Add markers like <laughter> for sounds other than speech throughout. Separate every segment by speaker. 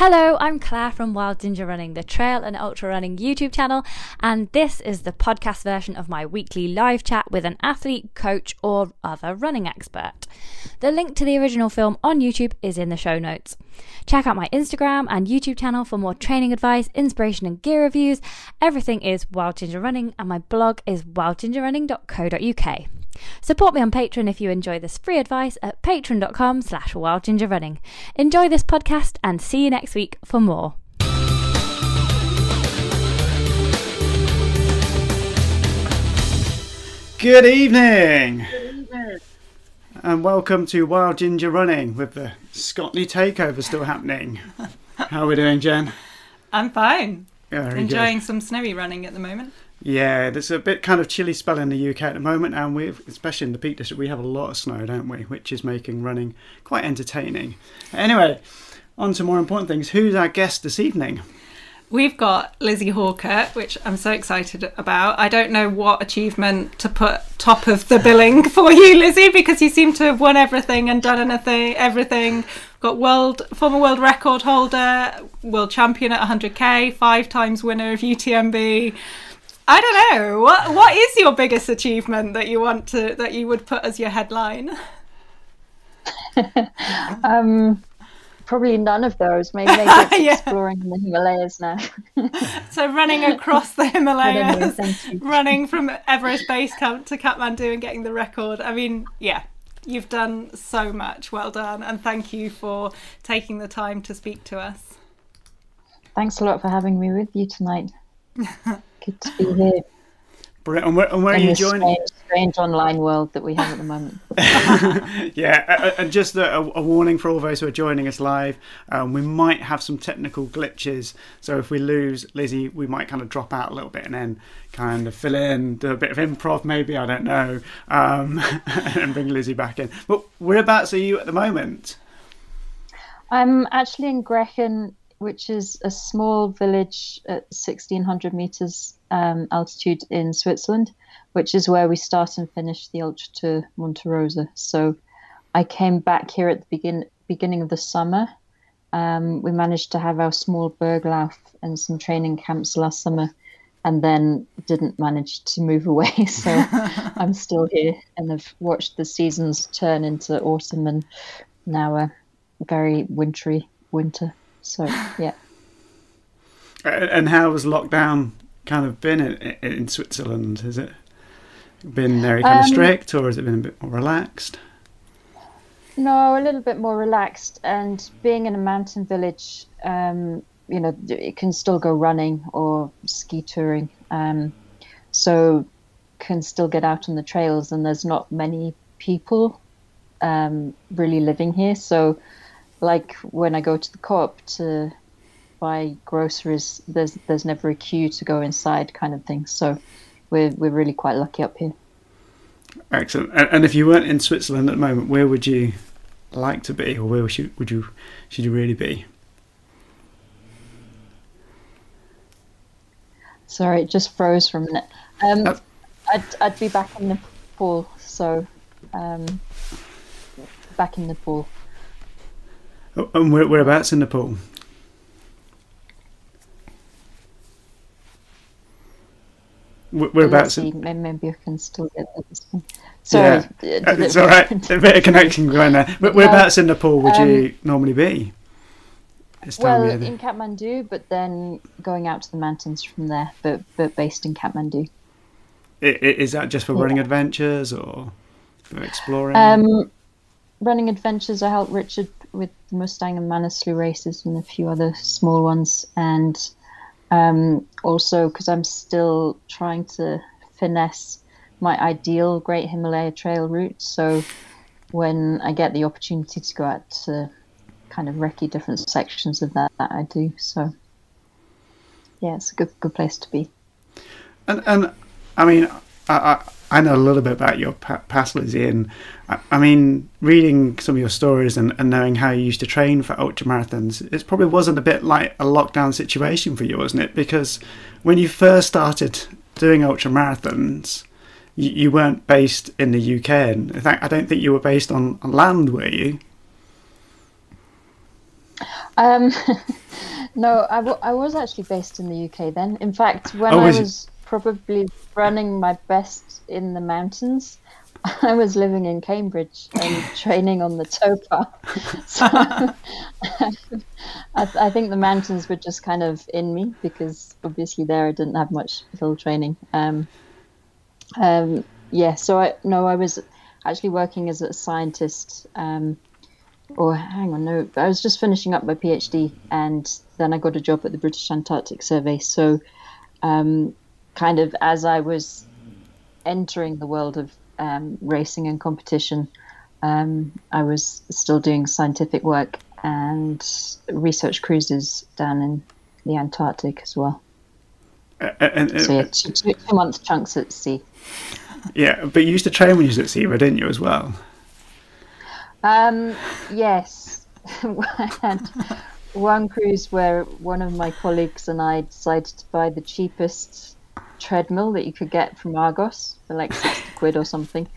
Speaker 1: Hello, I'm Claire from Wild Ginger Running, the trail and ultra running YouTube channel, and this is the podcast version of my weekly live chat with an athlete, coach, or other running expert. The link to the original film on YouTube is in the show notes. Check out my Instagram and YouTube channel for more training advice, inspiration, and gear reviews. Everything is Wild Ginger Running, and my blog is wildgingerrunning.co.uk. Support me on Patreon if you enjoy this free advice at patreon.com slash wildgingerrunning. Enjoy this podcast and see you next week for more.
Speaker 2: Good evening. And welcome to Wild Ginger Running with the Scotney takeover still happening. <laughs> How are we doing, Jen?
Speaker 3: I'm fine.
Speaker 2: Very
Speaker 3: Enjoying
Speaker 2: good.
Speaker 3: some snowy running at the moment.
Speaker 2: Yeah, there's a bit kind of chilly spell in the UK at the moment, and we, especially in the Peak District, we have a lot of snow, don't we? Which is making running quite entertaining. Anyway, on to more important things. Who's our guest this evening?
Speaker 3: We've got Lizzie Hawker, which I'm so excited about. I don't know what achievement to put top of the billing <laughs> for you, Lizzie, because you seem to have won everything and done anything, everything. Got world former world record holder, world champion at 100k, five times winner of UTMB. I don't know what what is your biggest achievement that you want to that you would put as your headline. <laughs>
Speaker 4: Um, probably none of those. Maybe, maybe <laughs> it's
Speaker 3: Yeah.
Speaker 4: exploring the Himalayas now. <laughs>
Speaker 3: So running across the Himalayas,
Speaker 4: you.
Speaker 3: running from Everest Base Camp to Kathmandu and getting the record. I mean, yeah, you've done so much. Well done, and thank you for taking the time to speak to us.
Speaker 4: Thanks a lot for having me with you tonight. Good to be here
Speaker 2: Brilliant. And where, and where are you joining?
Speaker 4: strange, strange online world that we have at the moment. <laughs>
Speaker 2: Yeah, and just a, a warning for all those who are joining us live, um, we might have some technical glitches. So if we lose Lizzie, we might kind of drop out a little bit and then kind of fill in, do a bit of improv, maybe, I don't know, um, <laughs> and bring Lizzie back in. But whereabouts are you at the moment?
Speaker 4: I'm actually in Grächen, which is a small village at 1600 meters um, altitude in Switzerland, which is where we start and finish the Ultra Tour Monte Rosa. So I came back here at the begin- beginning of the summer. Um, we managed to have our small Berglauf and some training camps last summer, and then didn't manage to move away. <laughs> So <laughs> I'm still here and have watched the seasons turn into autumn and now a very wintry winter. So yeah, <laughs>
Speaker 2: And how has lockdown kind of been in, in Switzerland? Has it been very kind of
Speaker 4: Um,
Speaker 2: strict or has it been a bit more relaxed?
Speaker 4: no, a little bit more relaxed. And being in a mountain village, um, you know, it can still go running or ski touring. Um, so can still get out on the trails, and there's not many people um, really living here. So, like when I go to the co-op to buy groceries, there's there's never a queue to go inside, kind of thing. So, we're we're really quite lucky up here.
Speaker 2: Excellent. And, and if you weren't in Switzerland at the moment, where would you like to be, or where would you would you should you really be?
Speaker 4: Sorry, it just froze for a minute. Um,
Speaker 2: Oh.
Speaker 4: I'd, I'd be back in Nepal, so um, back in Nepal.
Speaker 2: Oh, And where, whereabouts in Nepal? Where- Whereabouts? In,
Speaker 4: maybe I can still get this one. Sorry,
Speaker 2: yeah,
Speaker 4: uh, it
Speaker 2: it's all right. <laughs> A bit of connection going there. But whereabouts in Nepal would you normally be?
Speaker 4: Um, Well, in Kathmandu, but then going out to the mountains from there, but but based in Kathmandu.
Speaker 2: Is that just for running adventures or for exploring?
Speaker 4: Um, running adventures. I helped Richard with Mustang and Manaslu races and a few other small ones, and um, also because I'm still trying to finesse my ideal Great Himalaya Trail route. So when I get the opportunity to go out to kind of recce different sections of that, I do. So yeah, it's a good good place to be.
Speaker 2: And, and I mean, I, I, I know a little bit about your pa- past, Lizzie, and I, mean, reading some of your stories and, and knowing how you used to train for ultra marathons, it probably wasn't a bit like a lockdown situation for you, wasn't it? Because when you first started doing ultra marathons, you, you weren't based in the UK, and in fact, I don't think you were based on, on land, were you?
Speaker 4: Um, <laughs> No, I, w- I was actually based in the UK then. In fact, when
Speaker 2: Oh,
Speaker 4: I
Speaker 2: was you?
Speaker 4: was probably running my best in the mountains, <laughs> I was living in Cambridge and <laughs> training on the tow path. <laughs> So I, th- I think the mountains were just kind of in me because obviously there I didn't have much hill training. Um, um, yeah, so I no, I was actually working as a scientist. Um, or hang on, no, I was just finishing up my PhD, and then I got a job at the British Antarctic Survey. So, um, kind of as I was entering the world of um, racing and competition, um, I was still doing scientific work and research cruises down in the Antarctic as well.
Speaker 2: Uh, and-
Speaker 4: So yeah, two, two, two month chunks at sea.
Speaker 2: yeah, but you used to train when you was at SEMA, didn't you, as well?
Speaker 4: Um, yes, <laughs> I had one cruise where one of my colleagues and I decided to buy the cheapest treadmill that you could get from Argos for like sixty quid or something,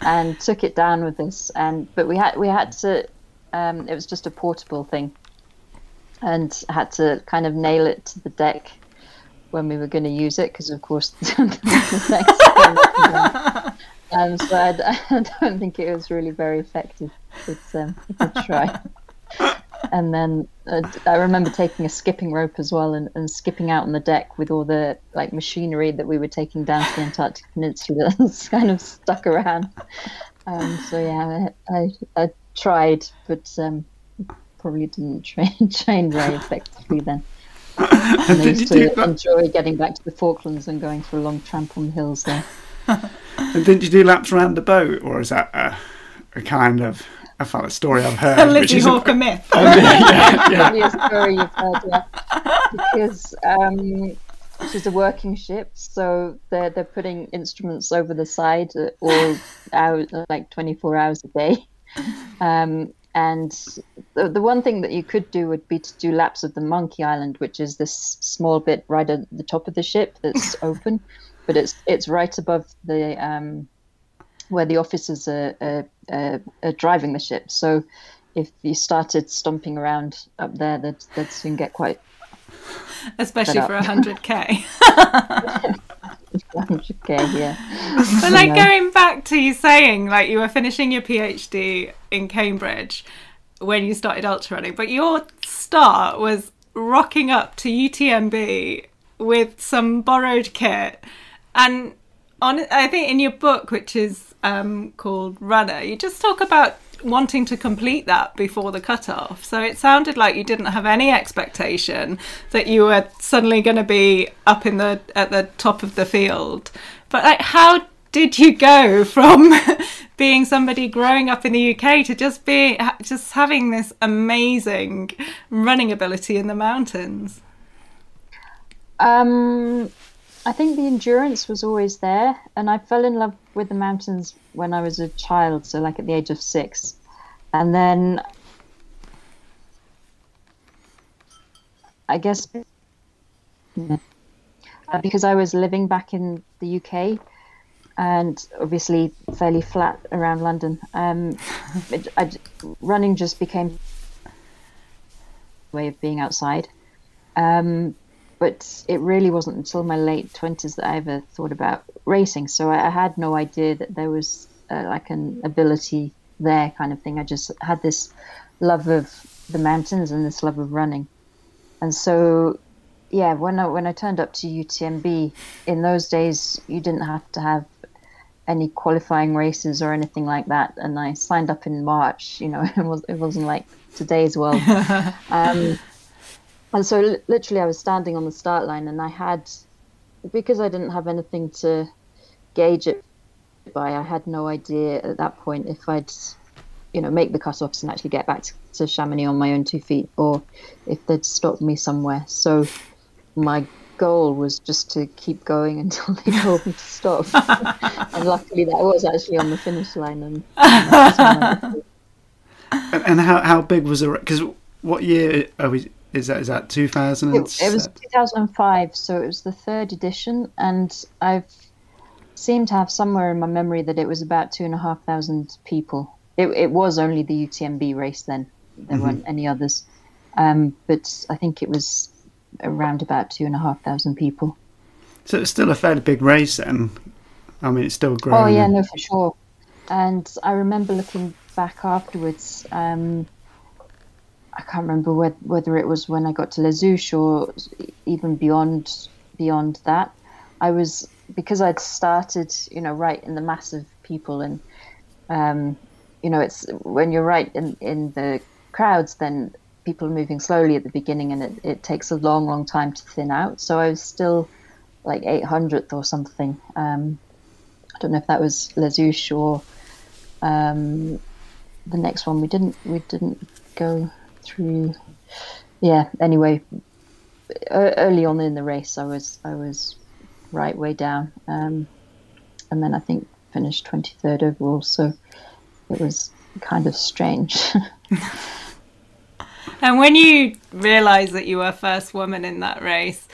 Speaker 4: and took it down with us. And but we had we had to. Um, it was just a portable thing, and had to kind of nail it to the deck when we were going to use it because, of course, <laughs> the <laughs> um, so I, <laughs> I don't think it was really very effective. But um, did try. And then uh, I remember taking a skipping rope as well and, and skipping out on the deck with all the like machinery that we were taking down to the Antarctic Peninsula. <laughs> it's kind of stuck around. Um, so yeah, I, I, I tried, but um, probably didn't <laughs> train train very effectively then. <laughs> And I
Speaker 2: you
Speaker 4: used to enjoy getting back to the Falklands and going for a long tramp on the hills there.
Speaker 2: And didn't you do laps around the boat, or is that a, a kind of I felt a story I've
Speaker 3: A
Speaker 2: heard, which
Speaker 3: Lizzie
Speaker 2: is a-
Speaker 3: Hawker myth. <laughs>
Speaker 2: yeah, yeah.
Speaker 4: Probably a story you've heard, yeah. Because um, she's a working ship, so they're they're putting instruments over the side uh, all hours, like twenty four hours a day. Um, and the, the one thing that you could do would be to do laps of the Monkey Island, which is this small bit right at the top of the ship that's open, but it's it's right above the um, where the officers are, are, are, are driving the ship. So if you started stomping around up there, they'd, they'd soon get quite
Speaker 3: especially for
Speaker 4: up.
Speaker 3: 100k.
Speaker 4: 100k. <laughs> <laughs> Yeah.
Speaker 3: But like going back to you saying like you were finishing your PhD in Cambridge when you started ultra running, but your start was rocking up to UTMB with some borrowed kit, and on I think in your book, which is um, called Runner, you just talk about wanting to complete that before the cutoff. So it sounded like you didn't have any expectation that you were suddenly going to be up in the at the top of the field. But like, how did you go <laughs> from being somebody growing up in the UK to just being just having this amazing running ability in the mountains?
Speaker 4: Um, I think the endurance was always there, and I fell in love with the mountains when I was a child, so like at the age of six, and then I guess uh, because I was living back in the UK and obviously fairly flat around London, um, <laughs> it, I, running just became a way of being outside. Um, but it really wasn't until my late 20s that I ever thought about racing. So I, I had no idea that there was uh, like an ability there, kind of thing. I just had this love of the mountains and this love of running. And so, yeah, when I, when I turned up to UTMB, in those days, you didn't have to have any qualifying races or anything like that. And I signed up in March, you know, <laughs> it, was, it wasn't like today's world. <laughs> um, and so literally I was standing on the start line and I had because I didn't have anything to gauge it by I had no idea at that point if I'd you know make the cut-offs and actually get back to, to Chamonix on my own two feet or if they'd stop me somewhere so my goal was just to keep going <laughs> until they told me to stop <laughs> and luckily that was actually on the finish line and, and <laughs> that was when I-
Speaker 2: And, and how how big was the because what year are we? Is that is that two thousand?
Speaker 4: It, it was 2005, so it was the third edition, and I've seemed to have somewhere in my memory that it was about two and a half thousand people. It, it was only the UTMB race then; there weren't any others. Um, but I think it was around about two and a half thousand people.
Speaker 2: So it's still a fairly big race then. I mean, it's still growing.
Speaker 4: Oh yeah, no, for sure. And I remember looking back afterwards. Um, I can't remember whether, it was when I got to Les Houches or even beyond beyond that. I was because I'd started, you know, right in the mass of people, and um, you know, it's when you're right in in the crowds, then people are moving slowly at the beginning, and it, it takes a long, long time to thin out. So I was still like 800th or something. Um, I don't know if that was Les Houches or um, the next one. We didn't we didn't go through. Yeah. Anyway, early on in the race, I was I was right way down, um, and then I think finished 23rd overall. So it was kind of strange. <laughs>
Speaker 3: and when you realised that you were first woman in that race,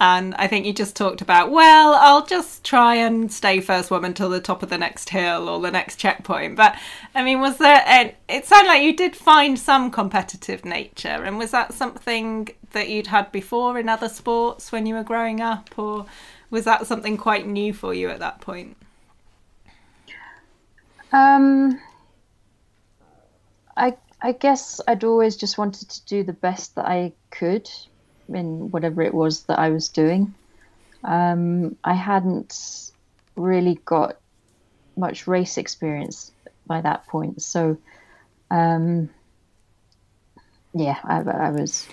Speaker 3: and I think you just talked about, well, I'll just try and stay first woman till the top of the next hill or the next checkpoint. But I mean, was there? It sounded like you did find some competitive nature, and was that something that you'd had before in other sports when you were growing up, or was that something quite new for you at that point?
Speaker 4: Um, I I guess I'd always just wanted to do the best that I could in whatever it was that I was doing. Um, I hadn't really got much race experience by that point, so um, yeah, I, I, was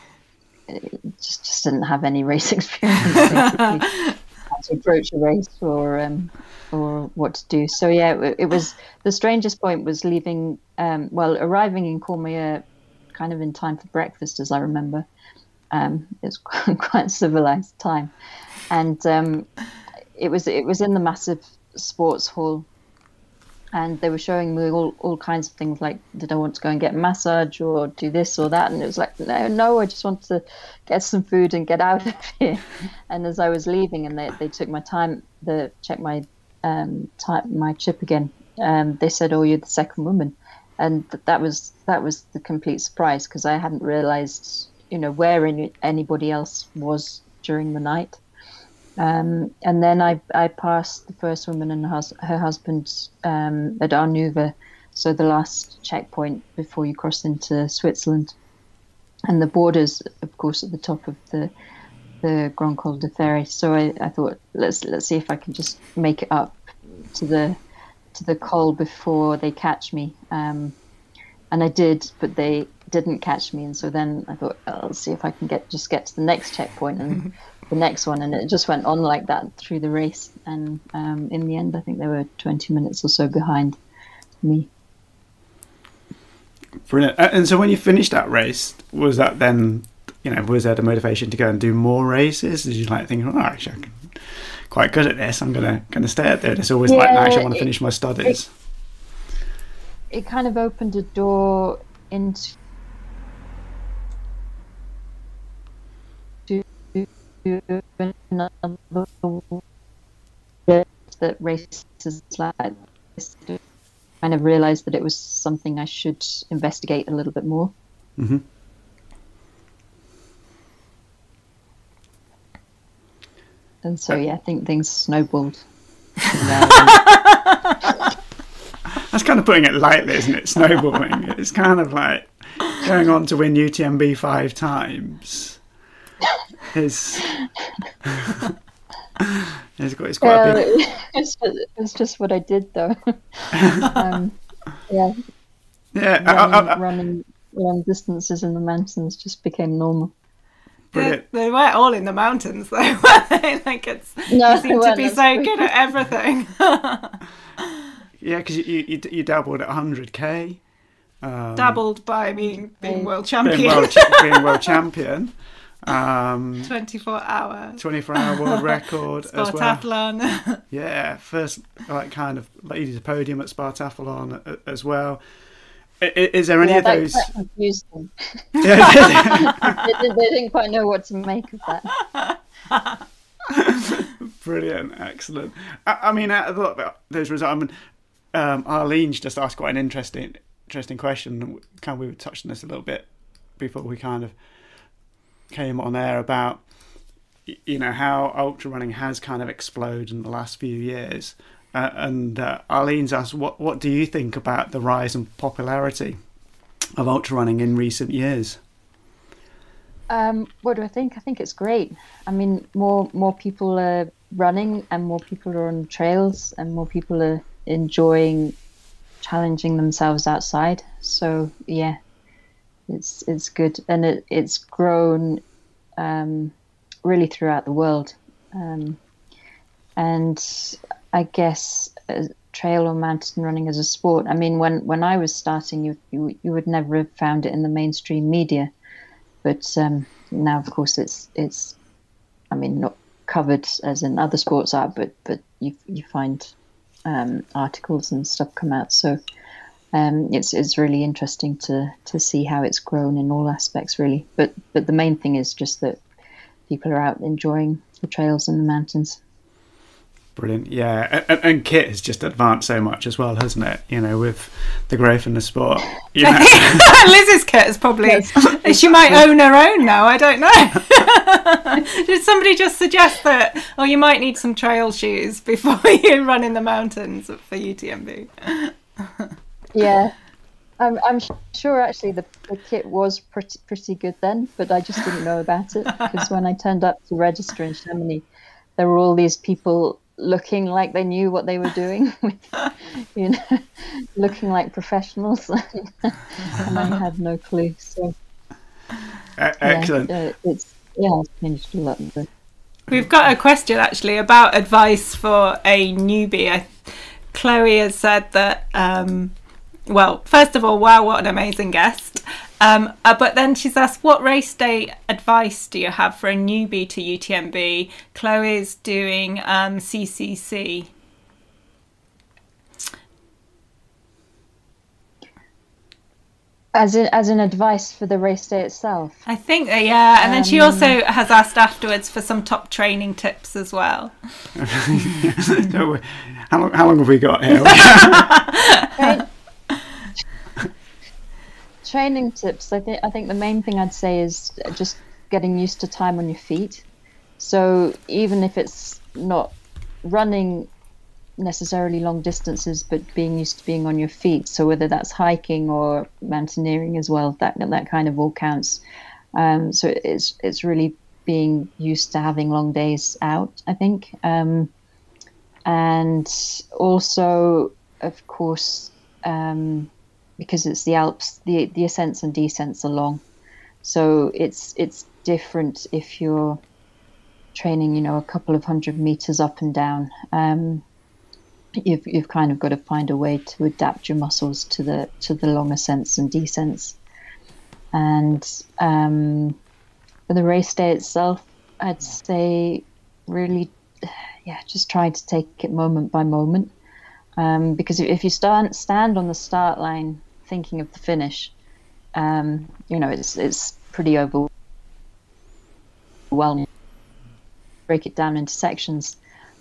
Speaker 4: just just didn't have any race <laughs> experience <laughs> to approach a race or um, or what to do. So yeah, it, it was the strangest point was leaving. Um, well, arriving in Courmayeur kind of in time for breakfast, as I remember. Um, it was <laughs> quite civilized time, and um, it was it was in the massive sports hall, and they were showing me all, all kinds of things like did I want to go and get a massage or do this or that, and it was like no no I just want to get some food and get out <laughs> of here. And as I was leaving, and they, they took my time, the check my um, time my chip again, um, they said oh you're the second woman, and th- that was that was the complete surprise because I hadn't realized you know where any, anybody else was during the night. Um, and then I, I passed the first woman and her, hus- her husband um, at Arnuva, so the last checkpoint before you cross into Switzerland. And the borders, of course, at the top of the the Grand Col de Ferret. So I, I thought let's let's see if I can just make it up to the to the col before they catch me. Um, and I did, but they didn't catch me, and so then I thought oh, I'll see if I can get just get to the next checkpoint and <laughs> the next one, and it just went on like that through the race. And um, in the end, I think they were 20 minutes or so behind me.
Speaker 2: Brilliant. And so when you finished that race, was that then, you know, was there the motivation to go and do more races? Did you like thinking, oh, actually, I'm quite good at this. I'm gonna gonna stay at there. It's always yeah, like, no, actually, I want to finish my studies.
Speaker 4: It, it kind of opened a door into that race is like kind of realized that it was something I should investigate a little bit more.
Speaker 2: Mm-hmm.
Speaker 4: And so, yeah, I think things snowballed. <laughs>
Speaker 2: That's kind of putting it lightly, isn't it? Snowballing. it's kind of like going on to win UTMB five times is it's, <laughs> it's quite uh, big. <laughs>
Speaker 4: It's just, it's just what I did though. <laughs> um, yeah.
Speaker 2: Yeah.
Speaker 4: Running, I, I, I, running long distances in the mountains just became normal.
Speaker 3: They, they weren't all in the mountains though, like it's no, you seem to be so good at everything.
Speaker 2: yeah, because you, you you dabbled at 100k.
Speaker 3: Um, dabbled by being being world champion.
Speaker 2: Being world, being world champion. Um,
Speaker 3: 24 hour.
Speaker 2: 24 hour world <laughs> record
Speaker 3: as well. <laughs>
Speaker 2: yeah, first like kind of ladies a podium at Spartathlon as well. Is, there any
Speaker 4: yeah,
Speaker 2: of those?
Speaker 4: That confused them. They, they, didn't quite know what to make of that. <laughs>
Speaker 2: Brilliant, excellent. I, I mean, out of those results, I mean, um, Arlene's just asked quite an interesting, interesting question. Kind of we touched on this a little bit before we kind of came on air about you know how ultra running has kind of exploded in the last few years. Uh, and uh, Arlene's asked, what what do you think about the rise in popularity of ultra running in recent years?
Speaker 4: Um, what do I think? I think it's great. I mean, more more people are running, and more people are on trails, and more people are enjoying challenging themselves outside. So yeah, it's it's good, and it it's grown um, really throughout the world. Um, and I guess uh, trail or mountain running as a sport. I mean, when when I was starting, you you, you would never have found it in the mainstream media, but um, now, of course, it's it's. I mean, not covered as in other sports are, but but you you find um, articles and stuff come out. So um, it's it's really interesting to to see how it's grown in all aspects, really. But but the main thing is just that people are out enjoying the trails and the mountains.
Speaker 2: Brilliant, yeah, and, and, kit has just advanced so much as well, hasn't it? You know, with the growth in the sport. You know. <laughs>
Speaker 3: Liz's kit is probably yes. <laughs> she might own her own now. I don't know. <laughs> Did somebody just suggest that? Oh, you might need some trail shoes before you run in the mountains for UTMB.
Speaker 4: Yeah, I'm, I'm sure actually the, the kit was pretty pretty good then, but I just didn't know about it because when I turned up to register in Chamonix, there were all these people looking like they knew what they were doing, <laughs> you know, looking like professionals, <laughs> and I had no clue. So,
Speaker 2: excellent.
Speaker 4: Yeah, it's yeah, it's changed a lot. But...
Speaker 3: We've got a question actually about advice for a newbie. I, Chloe has said that. Um, well, first of all, wow, what an amazing guest. Um, uh, but then she's asked, what race day advice do you have for a newbie to UTMB? Chloe's doing um, CCC.
Speaker 4: As in, as an advice for the race day itself.
Speaker 3: I think, uh, yeah. And um, then she um, also has asked afterwards for some top training tips as well. <laughs>
Speaker 2: how, long, how long have we got here? <laughs> <laughs>
Speaker 4: training tips, I think I think the main thing I'd say is just getting used to time on your feet. So even if it's not running necessarily long distances, but being used to being on your feet. So whether that's hiking or mountaineering as well, that that kind of all counts. Um, so it's it's really being used to having long days out. I think, um, and also of course. Um, because it's the Alps, the the ascents and descents are long, so it's it's different if you're training, you know, a couple of hundred meters up and down. Um, you've you've kind of got to find a way to adapt your muscles to the to the long ascents and descents. And um, for the race day itself, I'd say really, yeah, just try to take it moment by moment. Um, because if you stand stand on the start line thinking of the finish, um, you know, it's it's pretty overwhelming. Break it down into sections.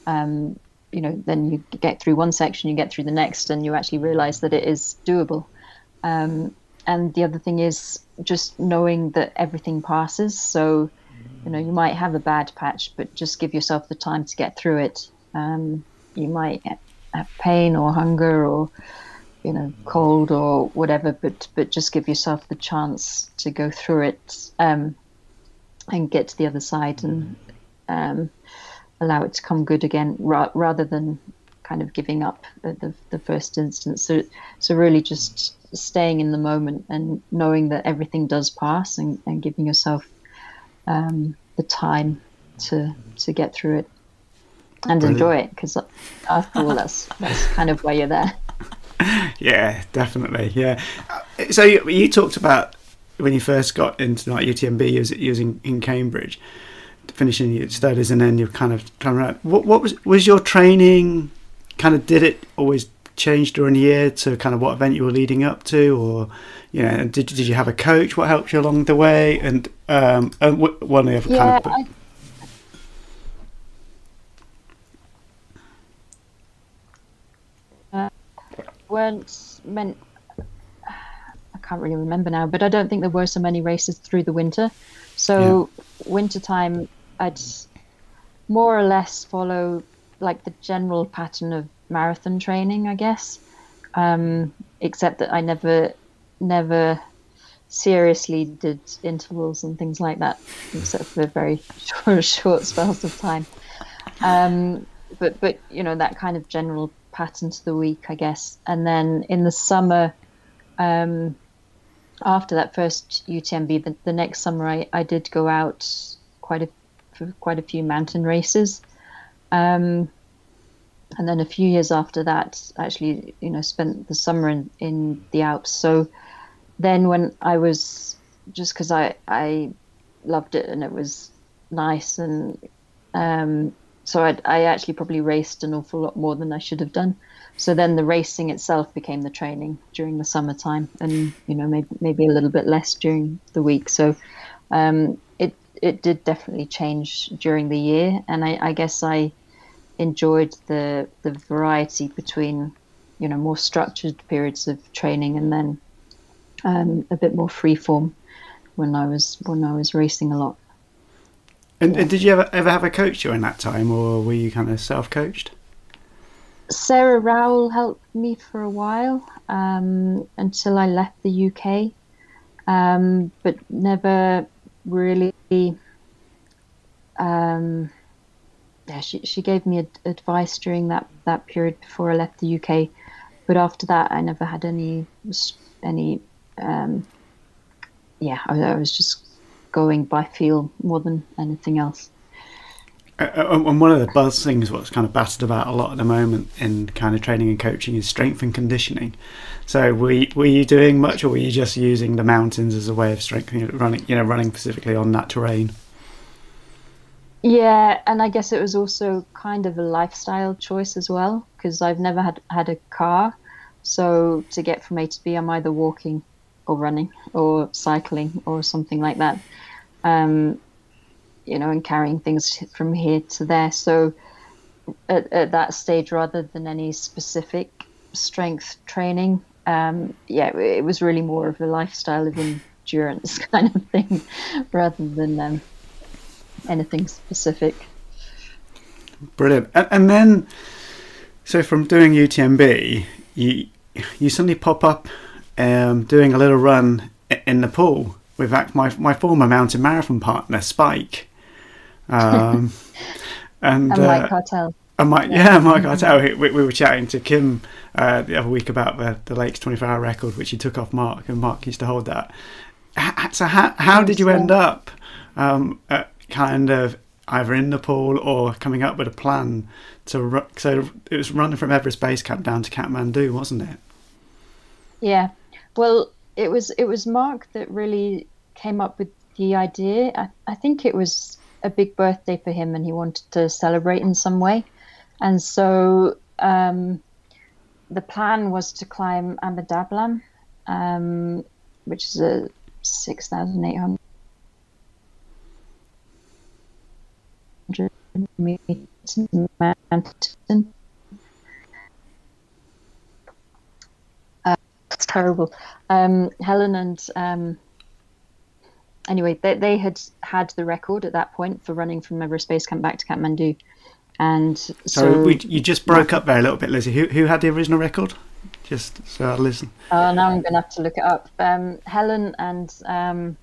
Speaker 4: Um, you know, then you get through one section, you get through the next, and you actually realize that it is doable. Um, and the other thing is just knowing that everything passes. So, you know, you might have a bad patch, but just give yourself the time to get through it. Um, you might have pain or hunger or you know cold or whatever but but just give yourself the chance to go through it um, and get to the other side and um, allow it to come good again ra- rather than kind of giving up at the, the first instance so so really just staying in the moment and knowing that everything does pass and, and giving yourself um, the time to to get through it and Brilliant. enjoy it because after all that's that's kind of why you're there <laughs>
Speaker 2: yeah, definitely. Yeah. So you, you, talked about when you first got into like UTMB, you was, you was in, in Cambridge, finishing your studies, and then you kind of turned around. What, what was was your training? Kind of did it always change during the year to kind of what event you were leading up to, or you know, did did you have a coach? What helped you along the way? And um, and one of the other yeah, kind of. I-
Speaker 4: weren't meant. I can't really remember now, but I don't think there were so many races through the winter. So yeah. wintertime, I'd more or less follow like the general pattern of marathon training, I guess. Um, except that I never, never seriously did intervals and things like that, except for very <laughs> short, short spells of time. Um, but but you know that kind of general pattern to the week, I guess. And then in the summer, um, after that first UTMB, the, the next summer I, I did go out quite a for quite a few mountain races. Um, and then a few years after that, actually, you know, spent the summer in, in the Alps. So then when I was just because I I loved it and it was nice and um, so I, I actually probably raced an awful lot more than I should have done. So then the racing itself became the training during the summertime, and you know maybe maybe a little bit less during the week. So um, it it did definitely change during the year, and I, I guess I enjoyed the the variety between you know more structured periods of training and then um, a bit more free form when I was when I was racing a lot.
Speaker 2: And, and did you ever ever have a coach during that time, or were you kind of self coached?
Speaker 4: Sarah Rowell helped me for a while um, until I left the UK, um, but never really. Um, yeah, she she gave me ad- advice during that that period before I left the UK, but after that I never had any any. Um, yeah, I, I was just going by feel more than anything else.
Speaker 2: Uh, uh, and one of the buzz things, what's kind of battered about a lot at the moment in kind of training and coaching, is strength and conditioning. So, were you, were you doing much, or were you just using the mountains as a way of strengthening, running, you know, running specifically on that terrain?
Speaker 4: Yeah, and I guess it was also kind of a lifestyle choice as well, because I've never had had a car, so to get from A to B, I'm either walking or running or cycling or something like that um, you know, and carrying things from here to there. So at, at that stage, rather than any specific strength training, um, yeah, it was really more of a lifestyle of endurance <laughs> kind of thing rather than um, anything specific.
Speaker 2: Brilliant. And, and then, so from doing UTMB, you you suddenly pop up um, doing a little run in Nepal with my my former mountain marathon partner Spike,
Speaker 4: um, <laughs> and, and Mike uh.
Speaker 2: And Mike, yeah, yeah Mike <laughs> Hartell. We, we, were chatting to Kim uh, the other week about the, the Lakes 24 hour record, which he took off Mark, and Mark used to hold that. So, how, how did you end up um, kind of either in Nepal or coming up with a plan to run? So, it was running from Everest Base Camp down to Kathmandu, wasn't it?
Speaker 4: Yeah. Well, it was it was Mark that really came up with the idea. I, I think it was a big birthday for him, and he wanted to celebrate in some way. And so um, the plan was to climb Ama Dablam, um, which is a six thousand eight hundred mountain. It's terrible. Um, Helen and um, anyway, they, they had had the record at that point for running from Everest Base Camp back to Kathmandu, and so,
Speaker 2: so we, you just broke up there a little bit, Lizzie. Who who had the original record? Just so I listen.
Speaker 4: Oh, now I'm going to have to look it up. Um, Helen and um,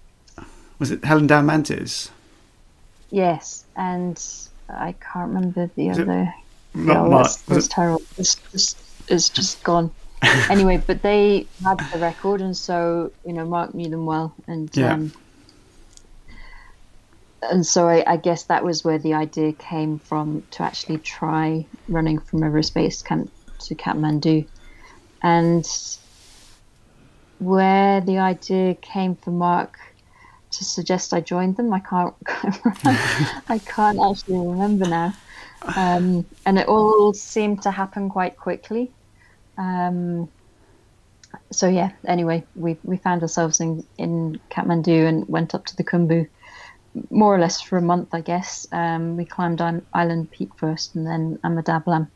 Speaker 2: was it Helen Diamantides?
Speaker 4: Yes, and I can't remember the was other. It, no, that's, that's terrible. It's, it's, it's just gone <laughs> anyway, but they had the record, and so you know Mark knew them well, and yeah. um, and so I, I, guess that was where the idea came from to actually try running from Everest Base Camp to Kathmandu, and where the idea came for Mark to suggest I joined them, I can't <laughs> I can't actually remember now, um, and it all seemed to happen quite quickly. Um, so yeah, anyway, we we found ourselves in in Kathmandu and went up to the Khumbu, more or less for a month, I guess. Um, we climbed Island Peak first, and then Amadablam,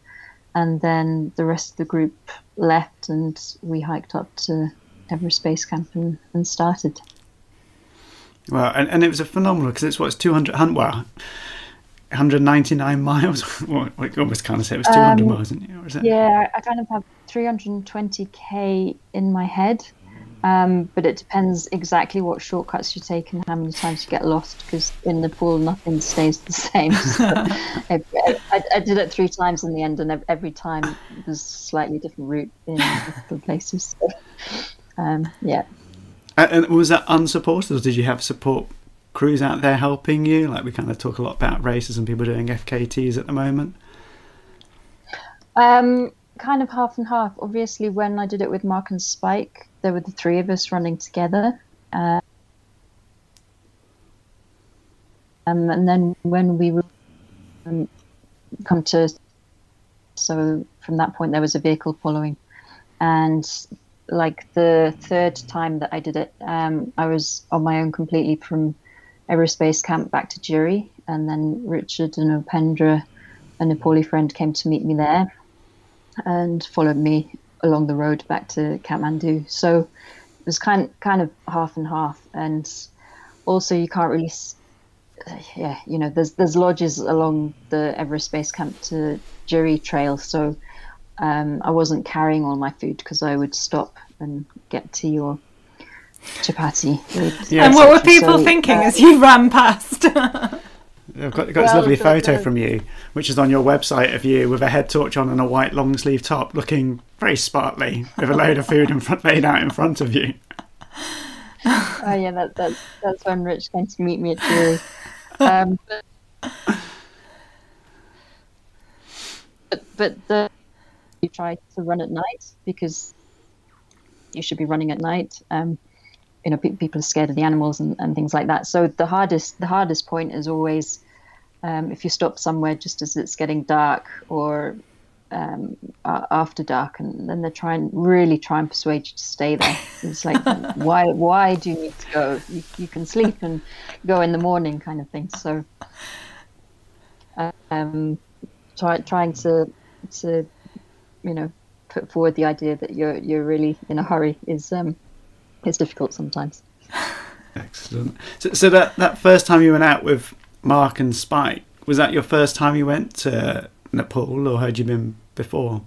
Speaker 4: and then the rest of the group left, and we hiked up to Everest Base Camp and, and started.
Speaker 2: Well, and, and it was a phenomenal because it's what's 200, well, 199 miles. <laughs> well, I almost kind of say it was 200 um, miles, isn't it? Or is it?
Speaker 4: Yeah, I kind of have 320k in my head. Um, but it depends exactly what shortcuts you take and how many times you get lost because in Nepal nothing stays the <laughs> same. So <laughs> I, I, I, did it three times in the end, and every time it was slightly different route in different places. So, um, yeah.
Speaker 2: And was that unsupported, or did you have support crews out there helping you? Like we kind of talk a lot about races and people doing FKTs at the moment.
Speaker 4: Um, kind of half and half. Obviously, when I did it with Mark and Spike, there were the three of us running together. Um, and then when we um, come to, so from that point there was a vehicle following, and like the third time that I did it, um, I was on my own completely from Base Camp back to Jiri, and then Richard and Upendra, a Nepali friend, came to meet me there and followed me along the road back to Kathmandu. So it was kind kind of half and half, and also you can't really, yeah, you know, there's there's lodges along the Everest Base Camp to Jiri Trail, so um, I wasn't carrying all my food because I would stop and get tea or chapati.
Speaker 3: Yeah, and what were people so, thinking uh, as you ran past? <laughs>
Speaker 2: I've got, got well, this lovely photo the, from you, which is on your website of you with a head torch on and a white long sleeve top, looking very sparkly, with a load of food in front, laid out in front of you.
Speaker 4: Oh yeah, that, that's that's when Rich came to meet me at Jiri. Um, but, but, but the you try to run at night because you should be running at night. Um, you know, pe- people are scared of the animals and, and things like that. So the hardest the hardest point is always um, if you stop somewhere just as it's getting dark or um, after dark, and then they try and really try and persuade you to stay there. It's like <laughs> why why do you need to go? You, you can sleep and go in the morning, kind of thing. So. Um, try, trying to to you know put forward the idea that you're you're really in a hurry is um, is difficult sometimes.
Speaker 2: Excellent. So, so that that first time you went out with Mark and Spike was that your first time you went to Nepal, or had you been before?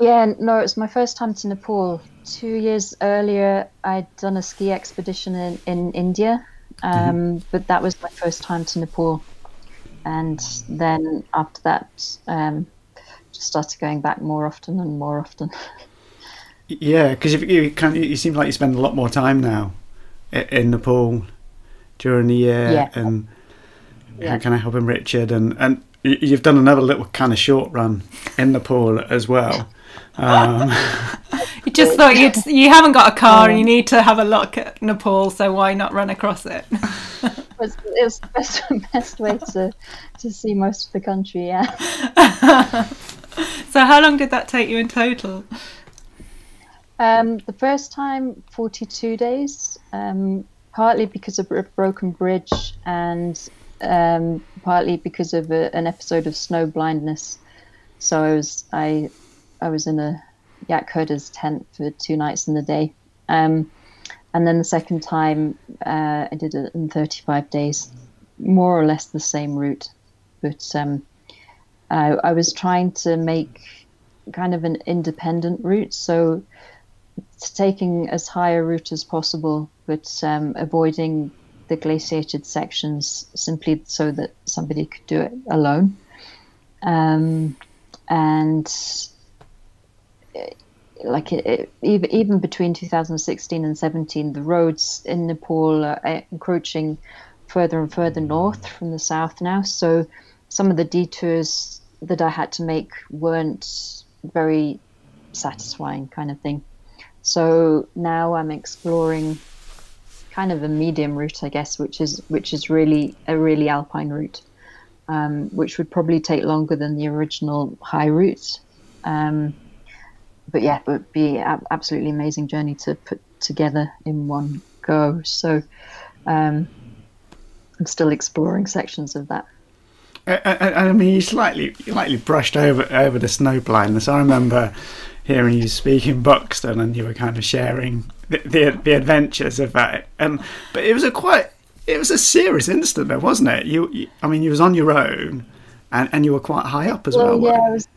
Speaker 4: Yeah, no, it was my first time to Nepal. Two years earlier, I'd done a ski expedition in, in India, um, mm-hmm. but that was my first time to Nepal. And then after that, um, just started going back more often and more often. <laughs>
Speaker 2: Yeah, because you kind you seem like you spend a lot more time now in Nepal during the year,
Speaker 4: yeah.
Speaker 2: and yeah. kind of helping Richard, and and you've done another little kind of short run in Nepal as well. Um, <laughs>
Speaker 3: you just thought you you haven't got a car and you need to have a look at Nepal, so why not run across it? <laughs>
Speaker 4: it's, it's the best, <laughs> best way to to see most of the country. Yeah.
Speaker 3: so how long did that take you in total?
Speaker 4: Um, the first time, 42 days, um, partly because of a broken bridge and um, partly because of a, an episode of snow blindness. So I was I I was in a yak herder's tent for two nights and a day. Um, and then the second time, uh, I did it in 35 days, more or less the same route. But um, I, I was trying to make kind of an independent route. So taking as high a route as possible, but um, avoiding the glaciated sections simply so that somebody could do it alone. Um, and like it, it, even even between 2016 and 17, the roads in Nepal are encroaching further and further north from the south now. So some of the detours that I had to make weren't very satisfying, kind of thing. So now I'm exploring kind of a medium route, I guess, which is which is really a really alpine route, um, which would probably take longer than the original high route. Um, but yeah, it would be an absolutely amazing journey to put together in one go. So um, I'm still exploring sections of that.
Speaker 2: I, I, I mean, you slightly, slightly brushed over over the snow blindness. I remember hearing you speak in Buxton and you were kind of sharing the, the, the adventures of that. And but it was a quite it was a serious incident, though, wasn't it? You, you I mean, you was on your own, and, and you were quite high up as well.
Speaker 4: well yeah, it was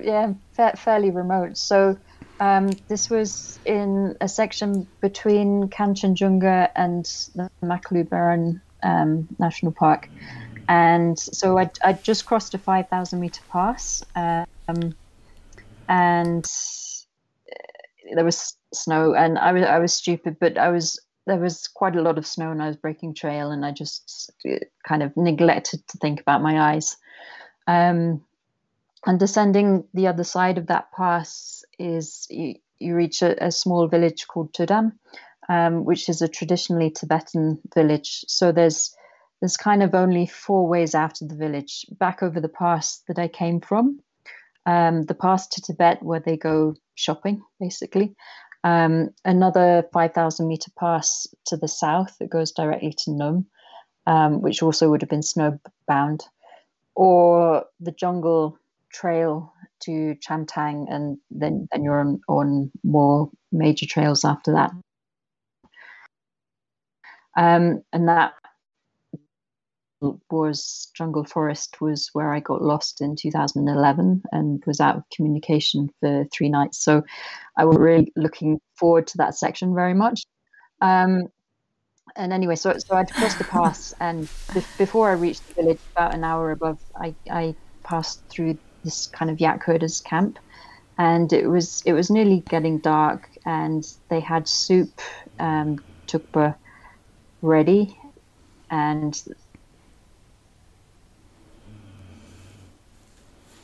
Speaker 4: yeah fa- fairly remote. So um, this was in a section between Kanchenjunga and the Makalu um, National Park, and so I I just crossed a five thousand meter pass, um, and there was snow, and I was I was stupid, but I was there was quite a lot of snow and I was breaking trail, and I just uh, kind of neglected to think about my eyes. Um, and descending the other side of that pass is you, you reach a, a, small village called Tudam, um, which is a traditionally Tibetan village. So there's there's kind of only four ways out of the village back over the pass that I came from. Um, the pass to Tibet, where they go shopping, basically, um, another 5,000 meter pass to the south that goes directly to Num, um, which also would have been snowbound, or the jungle trail to Chamtang, and then, then you're on, on more major trails after that. Um, and that was Jungle Forest was where I got lost in 2011 and was out of communication for three nights. So I was really looking forward to that section very much. Um, and anyway, so so I'd crossed the <laughs> pass, and be- before I reached the village, about an hour above, I, I passed through this kind of yak herders camp, and it was it was nearly getting dark, and they had soup, um, tukpa, ready, and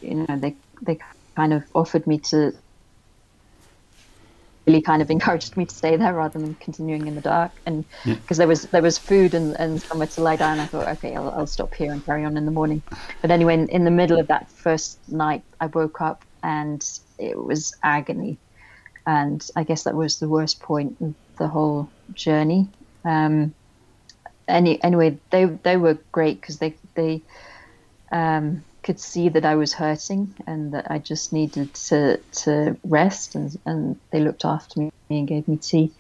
Speaker 4: you know they they kind of offered me to really kind of encouraged me to stay there rather than continuing in the dark. And because yeah. there was there was food and, and somewhere to lie down i thought okay I'll, I'll stop here and carry on in the morning. But anyway in, in the middle of that first night i woke up and it was agony. And i guess that was the worst point of the whole journey. Um any anyway they they were great because they they um could see that I was hurting and that I just needed to to rest, and, and they looked after me and gave me tea.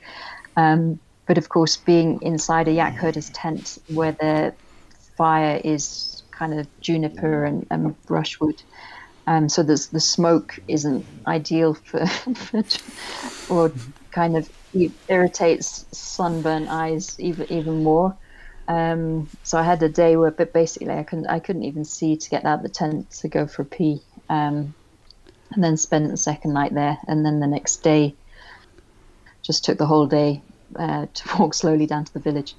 Speaker 4: Um, but of course, being inside a yak herder's tent where the fire is kind of juniper and, and brushwood, um, so the the smoke isn't ideal for, <laughs> for or kind of irritates sunburnt eyes even even more. Um, so I had a day where, but basically, I couldn't I couldn't even see to get out of the tent to go for a pee, um, and then spent the second night there, and then the next day, just took the whole day uh, to <laughs> walk slowly down to the village,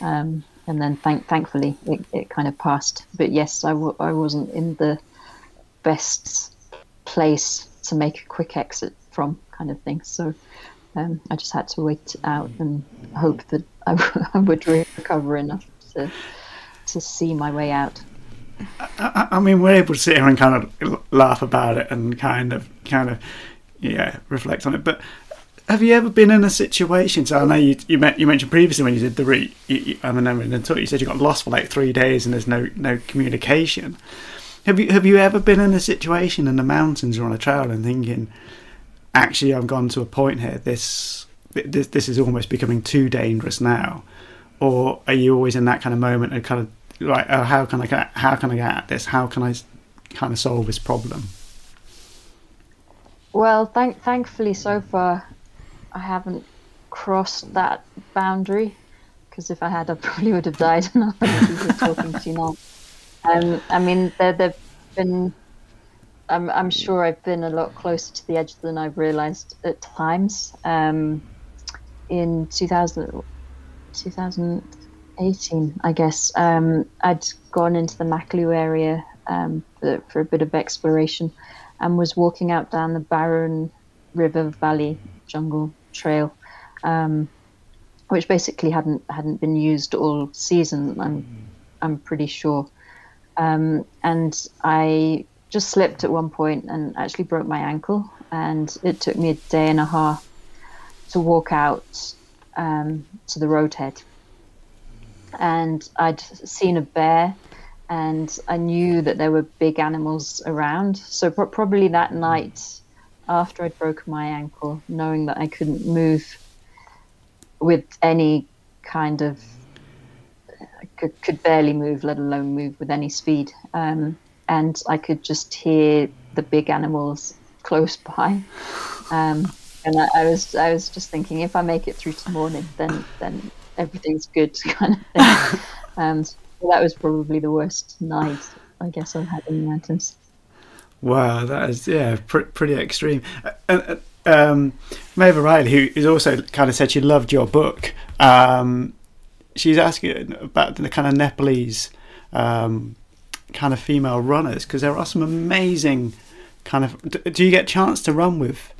Speaker 4: um, and then thank thankfully it, it kind of passed. But yes, I w- I wasn't in the best place to make a quick exit from, kind of thing. So um, I just had to wait out and hope that I, <laughs> I would recover enough to to see my way out.
Speaker 2: I, I, mean, we're able to sit here and kind of laugh about it and kind of, kind of, yeah, reflect on it. But have you ever been in a situation? So I know you you, met, you mentioned previously when you did the route. You, you, I mean, you said you got lost for like three days and there's no no communication. Have you have you ever been in a situation in the mountains or on a trail and thinking, actually, I've gone to a point here. This this, this is almost becoming too dangerous now, or are you always in that kind of moment and kind of like, oh, how can I get, how can I get at this? How can I kind of solve this problem?
Speaker 4: Well, thank thankfully so far, I haven't crossed that boundary because if I had, I <laughs> probably would have died. <laughs> And I'm talking to you now. Um, I mean, there there've been. I'm I'm sure I've been a lot closer to the edge than I've realised at times. Um, in 2000, 2018, I guess, um, I'd gone into the Makalu area um, for, for, a bit of exploration and was walking out down the Barun River Valley Jungle Trail, um, which basically hadn't hadn't been used all season. I'm I'm pretty sure, um, and I just slipped at one point and actually broke my ankle, and it took me a day and a half to walk out um, to the roadhead. And I'd seen a bear, and I knew that there were big animals around. So pro- probably that night, after I'd broken my ankle, knowing that I couldn't move with any kind of could, could barely move, let alone move with any speed. Um, and I could just hear the big animals close <laughs> by. Um, and I, I, was I was just thinking, if I make it through to morning, then then everything's good, <laughs> kind of thing. <laughs> um, so that was probably the worst night I guess I've had in the mountains.
Speaker 2: Wow, that is yeah, pr- pretty extreme. Uh, um, Maeve Riley, who is also kind of said she loved your book, um, she's asking about the kind of Nepalese um, kind of female runners because there are some amazing kind of. Do you get a chance to run with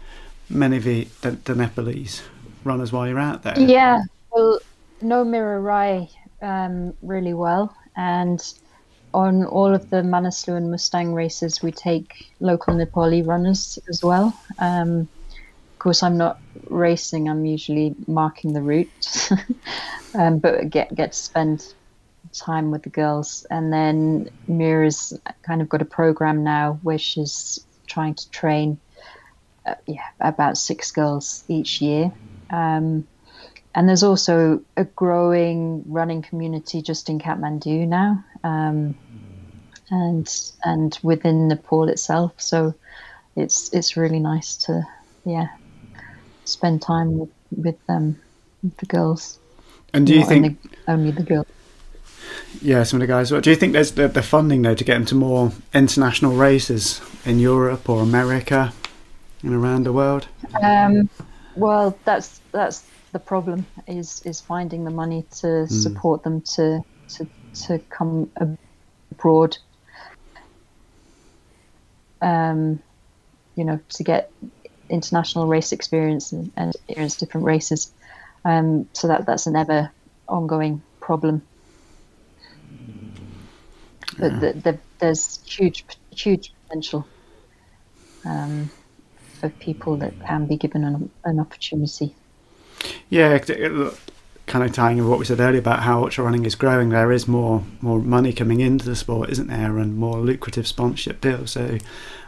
Speaker 2: many of the, the, Nepalese runners while you're out there?
Speaker 4: Yeah, well, know Mira Rai um, really well, and on all of the Manaslu and Mustang races, we take local Nepali runners as well. Um, of course, I'm not racing; I'm usually marking the route, <laughs> um, but get get to spend time with the girls. And then Mira's kind of got a program now where she's trying to train, uh, yeah, about six girls each year. Um, and there's also a growing running community just in Kathmandu now. Um, and and within Nepal itself. So it's it's really nice to yeah spend time with with them with the girls.
Speaker 2: And do you think
Speaker 4: only, only the girls?
Speaker 2: Yeah, some of the guys. Do you think there's the, the funding though to get into more international races in Europe or America and around the world?
Speaker 4: Um, well, that's that's the problem is is finding the money to mm. support them to to to come abroad um, you know, to get international race experience and, and experience different races. Um, so that that's an ever ongoing problem. But yeah. the, the, there's huge huge potential um, for people that can be given an, an opportunity.
Speaker 2: Yeah, kind of tying in what we said earlier about how ultra running is growing, there is more more money coming into the sport, isn't there, and more lucrative sponsorship deals. So,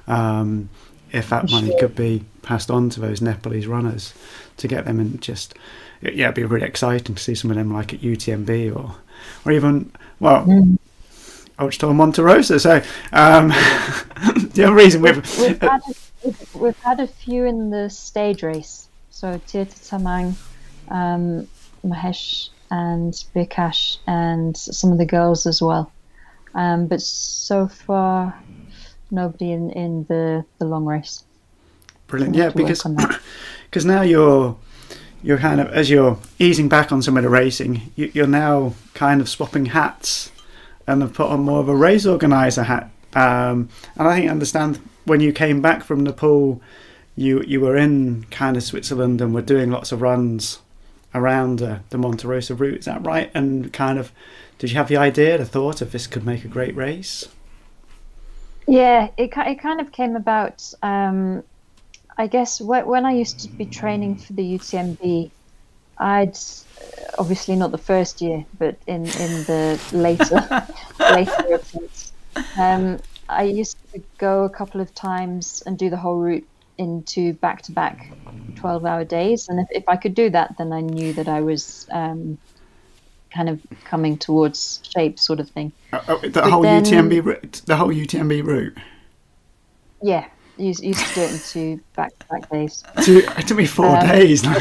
Speaker 2: um, if that money could be passed on to those Nepalese runners to get them and just yeah, it'd be really exciting to see some of them like at UTMB or or even well. Mm. Ultra Monte Rosa. So um, <laughs> the other reason we've
Speaker 4: we've, had a, we've had a few in the stage race. So Tamang, um, Mahesh and Bikash and some of the girls as well. Um, but so far, nobody in, in the, the long race.
Speaker 2: Brilliant, yeah, because because <clears throat> now you're you're kind of as you're easing back on some of the racing, you, are now kind of swapping hats and have put on more of a race organizer hat. Um, and I think I understand when you came back from Nepal, you you were in kind of Switzerland and were doing lots of runs around uh, the Monte Rosa route. Is that right? And kind of, did you have the idea, the thought of this could make a great race?
Speaker 4: Yeah, it it kind of came about. Um, I guess when I used to be training for the UTMB, I'd obviously not the first year, but in in the later <laughs> later um, I used to go a couple of times and do the whole route into back to back 12 hour days. And if, if I could do that, then I knew that I was um, kind of coming towards shape, sort of thing.
Speaker 2: Uh, uh, the but whole then, UTMB route? The whole UTMB route?
Speaker 4: Yeah. Used, used to do it into back to back days.
Speaker 2: it took me four um, days. No <laughs>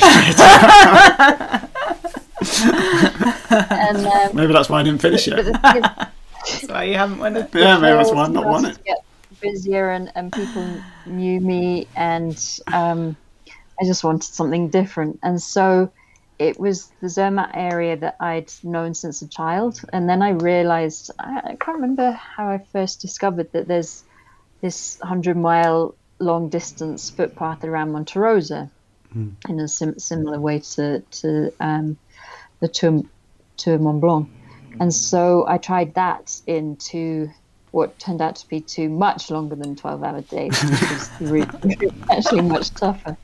Speaker 2: and, um, maybe that's why I didn't finish it.
Speaker 3: That's why you haven't won it.
Speaker 2: Yeah, maybe that's why I've not won it
Speaker 4: busier and, and people knew me and um, I just wanted something different. And so it was the Zermatt area that I'd known since a child. And then I realized, I, I can't remember how I first discovered that there's this 100 mile long distance footpath around Monte Rosa mm. in a sim- similar way to, to um, the Tour, Tour Mont Blanc. And so I tried that into what turned out to be two much longer than 12 hour days the <laughs> route actually much tougher.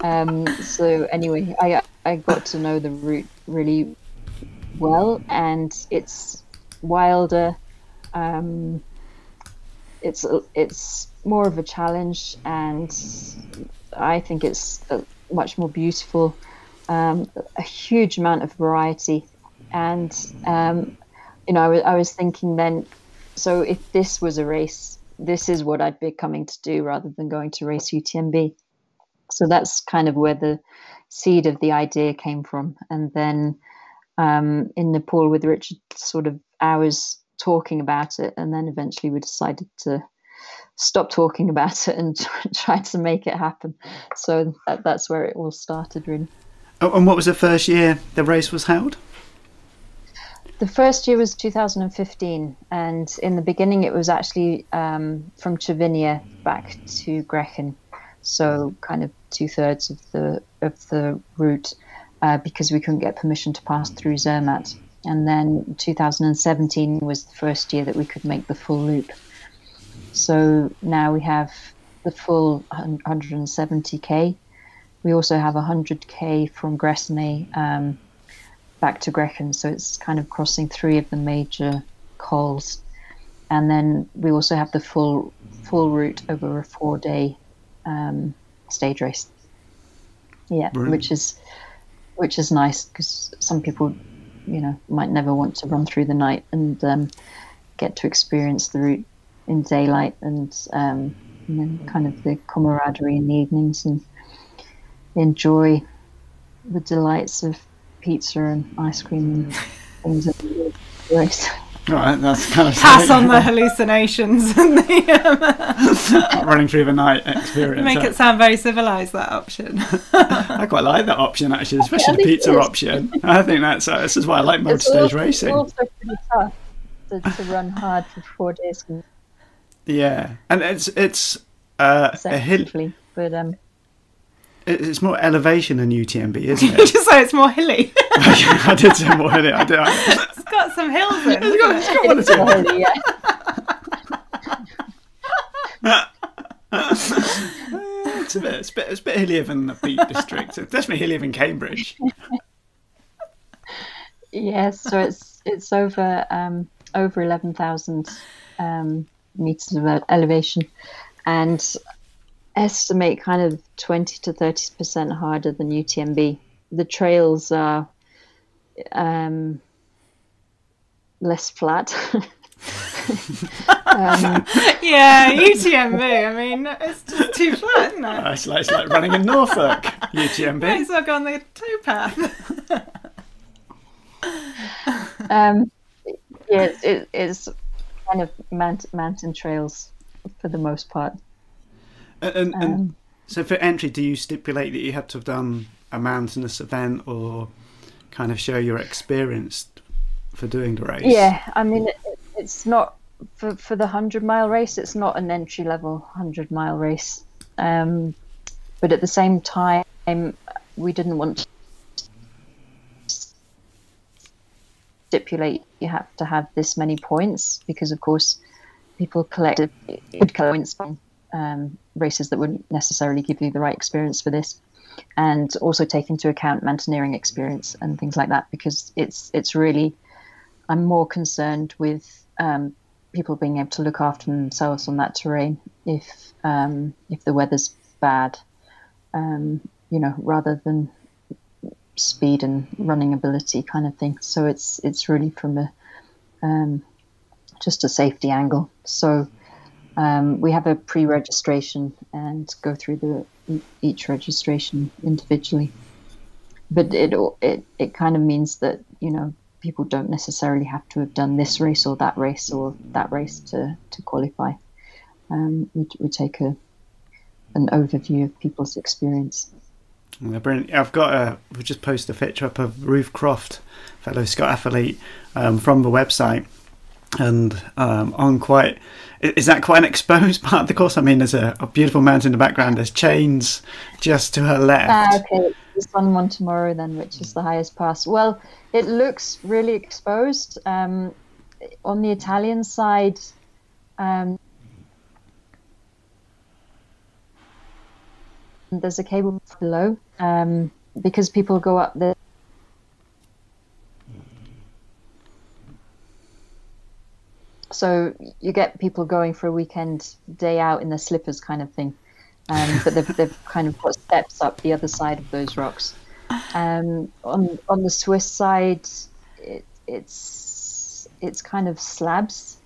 Speaker 4: Um, so, anyway, I, I got to know the route really well, and it's wilder. Um, it's it's more of a challenge, and I think it's uh, much more beautiful. Um, a huge amount of variety, and um, you know, I, w- I was thinking then. So if this was a race, this is what I'd be coming to do rather than going to race UTMB. So that's kind of where the seed of the idea came from, and then um, in Nepal with Richard, sort of hours talking about it, and then eventually we decided to stop talking about it and <laughs> try to make it happen. So that, that's where it all started, really.
Speaker 2: Oh, and what was the first year the race was held?
Speaker 4: The first year was 2015, and in the beginning it was actually um, from Cervinia back to Grächen, so kind of two thirds of the of the route, uh, because we couldn't get permission to pass through Zermatt. And then 2017 was the first year that we could make the full loop. So now we have the full 170k. We also have 100k from Gressoney um, back to Grächen, so it's kind of crossing three of the major cols. And then we also have the full full route over a four-day um, stage race. Yeah,
Speaker 2: Brilliant.
Speaker 4: which is which is nice because some people, you know, might never want to run through the night and um, get to experience the route in daylight and um, and then kind of the camaraderie in the evenings and enjoy the delights of pizza and ice cream and things at the race.
Speaker 2: Right, that's kind of
Speaker 3: Pass on the hallucinations and the, <laughs> um,
Speaker 2: running through the night experience.
Speaker 3: make it sound very civilized. That option.
Speaker 2: I quite like that option actually, especially
Speaker 4: I
Speaker 2: the pizza option. I think that's uh, this is why I like
Speaker 4: It's
Speaker 2: multi-stage
Speaker 4: also,
Speaker 2: racing.
Speaker 4: It's also pretty tough to, to run hard for four days
Speaker 2: Yeah, and it's it's uh, a hill.
Speaker 4: consecutively. But um,
Speaker 2: It's more elevation than UTMB, isn't <laughs> it?
Speaker 3: Just so it's more hilly. <laughs>
Speaker 2: I did say more in it. I did. I,
Speaker 3: it's got some hills in.
Speaker 2: it's got, it's got one or
Speaker 4: it's
Speaker 2: two.
Speaker 4: really, yeah. <laughs>
Speaker 2: It's a bit, it's a bit, it's a bit hillier than the Peak District. It's definitely hillier than Cambridge.
Speaker 4: Yes, so it's it's over um, over eleven thousand um, meters of elevation, and estimate kind of twenty to thirty percent harder than UTMB. The trails are um, less flat. <laughs> um,
Speaker 3: Yeah, UTMB. I mean, it's just too flat, isn't it?
Speaker 2: It's like, it's like running in Norfolk,
Speaker 3: Might
Speaker 2: UTMB.
Speaker 3: as well go on the towpath.
Speaker 4: um, yeah, it, it, it's kind of mount, mountain trails for the most part.
Speaker 2: And, and, and
Speaker 4: Um,
Speaker 2: so for entry, do you stipulate that you have to have done a mountainous event or kind of show your experience for doing the race?
Speaker 4: Yeah, I mean, it, it- it's not for for the hundred mile race. It's not an entry level hundred mile race, um, but at the same time, we didn't want to stipulate you have to have this many points because, of course, people collect points from um, races that wouldn't necessarily give you the right experience for this and also take into account mountaineering experience and things like that because it's it's really I'm more concerned with um, people being able to look after themselves on that terrain if um, if the weather's bad, um, you know, rather than speed and running ability kind of thing. So it's it's really from a um, just a safety angle. So um, we have a pre-registration and go through the each registration individually. But it it it kind of means that you know people don't necessarily have to have done this race or that race or that race to to qualify. Um, we we take a an overview of people's experience.
Speaker 2: Brilliant. I've got a. We've just posted a picture up of Ruth Croft, fellow Scott athlete, um, from the website, and um, on quite. Is that quite an exposed <laughs> part of the course? I mean, there's a, a beautiful mountain in the background. There's chains just to her left.
Speaker 4: Ah, okay. There's one one tomorrow then, which is the highest pass. Well, it looks really exposed. Um, on the Italian side, um, there's a cable below um, because people go up there. So you get people going for a weekend day out in their slippers, kind of thing. Um, but they've, they've kind of got steps up the other side of those rocks. Um, on on the Swiss side, it, it's it's kind of slabs.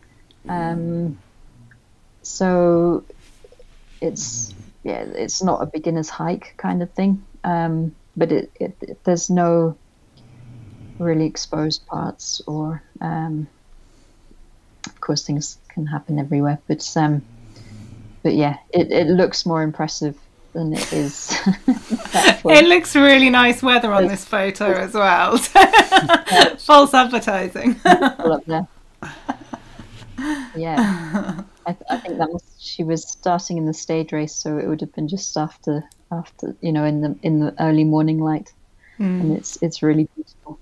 Speaker 4: Um, so it's yeah, it's not a beginner's hike kind of thing. Um, but it, it, it, there's no really exposed parts or um, of course things can happen everywhere but um, but yeah it, it looks more impressive than it is. <laughs> <laughs>
Speaker 3: It looks really nice weather on this photo as well. <laughs> False advertising.
Speaker 4: Up there. yeah. I, I think that was she was starting in the stage race so it would have been just after after you know in the in the early morning light. Mm. and it's it's really beautiful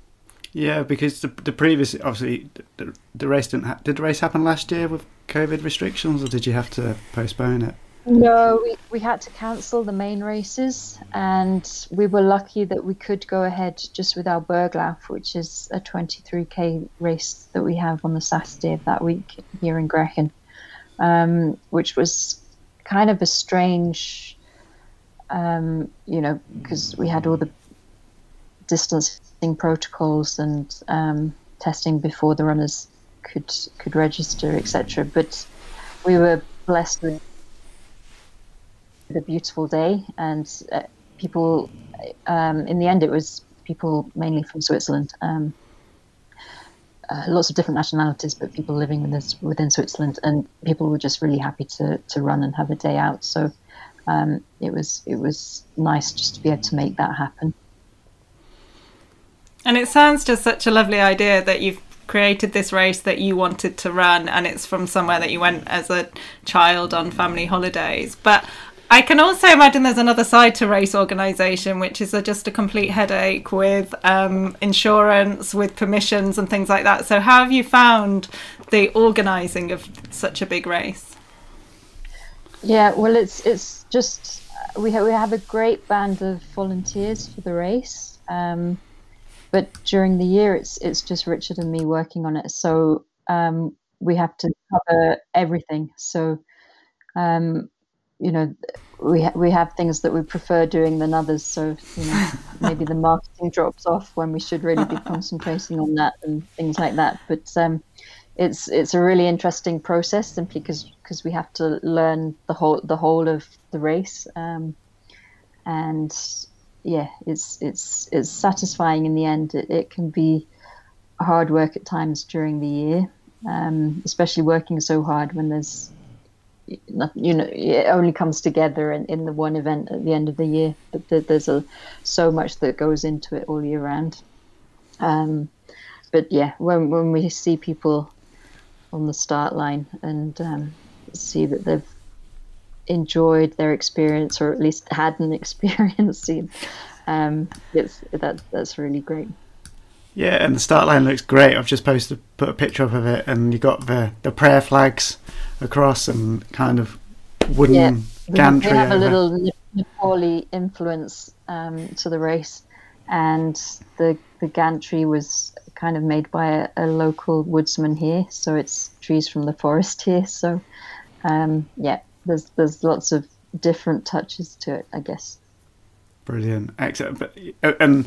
Speaker 2: yeah, because the, the previous obviously the, the race didn't ha- did the race happen last year with COVID restrictions, or did you have to postpone it?
Speaker 4: No, we, we had to cancel the main races, and we were lucky that we could go ahead just with our Berglauf, which is a 23k race that we have on the Saturday of that week here in Grächen, um, which was kind of a strange, um, you know, because we had all the distance protocols and um, testing before the runners could could register, etc. But we were blessed with a beautiful day, and uh, people. Um, in the end, it was people mainly from Switzerland. Um, uh, lots of different nationalities, but people living within, within Switzerland, and people were just really happy to, to run and have a day out. So um, it was it was nice just to be able to make that happen.
Speaker 3: And it sounds just such a lovely idea that you've created this race that you wanted to run and it's from somewhere that you went as a child on family holidays. But I can also imagine there's another side to race organisation, which is a, just a complete headache with um, insurance, with permissions, and things like that. So, how have you found the organising of such a big race?
Speaker 4: Yeah, well, it's it's just we have, we have a great band of volunteers for the race. Um, but during the year it's it's just Richard and me working on it. So um, we have to cover everything. So um, you know we ha- we have things that we prefer doing than others. So you know <laughs> maybe the marketing drops off when we should really be <laughs> concentrating on that and things like that. But um, it's it's a really interesting process simply because because we have to learn the whole the whole of the race. Um, and yeah, it's it's it's satisfying in the end. It, it can be hard work at times during the year, um, especially working so hard when there's you know it only comes together in, in the one event at the end of the year. But there's a so much that goes into it all year round. Um, but yeah, when when we see people on the start line and um, see that they've enjoyed their experience or at least had an <laughs> experience um, it's that that's really great.
Speaker 2: Yeah and the start line looks great. I've just posted put a picture up of it and you got the the prayer flags across and kind of wooden yeah, gantry
Speaker 4: we have over. a little nepali influence um, to the race and the the gantry was kind of made by a, a, local woodsman here so it's trees from the forest here so um, yeah there's there's lots of different touches to it, I guess.
Speaker 2: Brilliant, excellent. But uh, and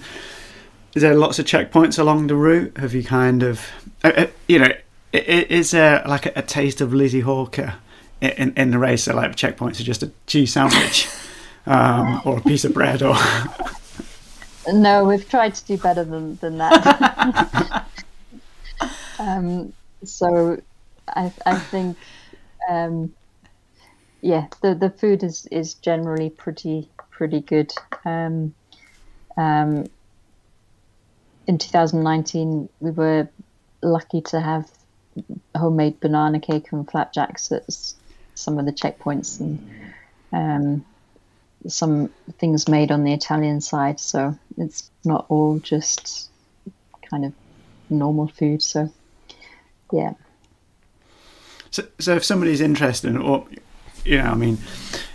Speaker 2: is there lots of checkpoints along the route? Have you kind of, uh, uh you know, is there like a, a taste of Lizzie Hawker in, in the race? So like checkpoints are just a cheese sandwich um, or a piece of bread or. <laughs>
Speaker 4: no, we've tried to do better than than that. <laughs> <laughs> um, so I I think. Um, yeah, the the food is is generally pretty pretty good. Um, um, in 2019, we were lucky to have homemade banana cake and flapjacks at some of the checkpoints and um, some things made on the Italian side. So it's not all just kind of normal food. So yeah.
Speaker 2: So, so if somebody's interested, or you know, I mean,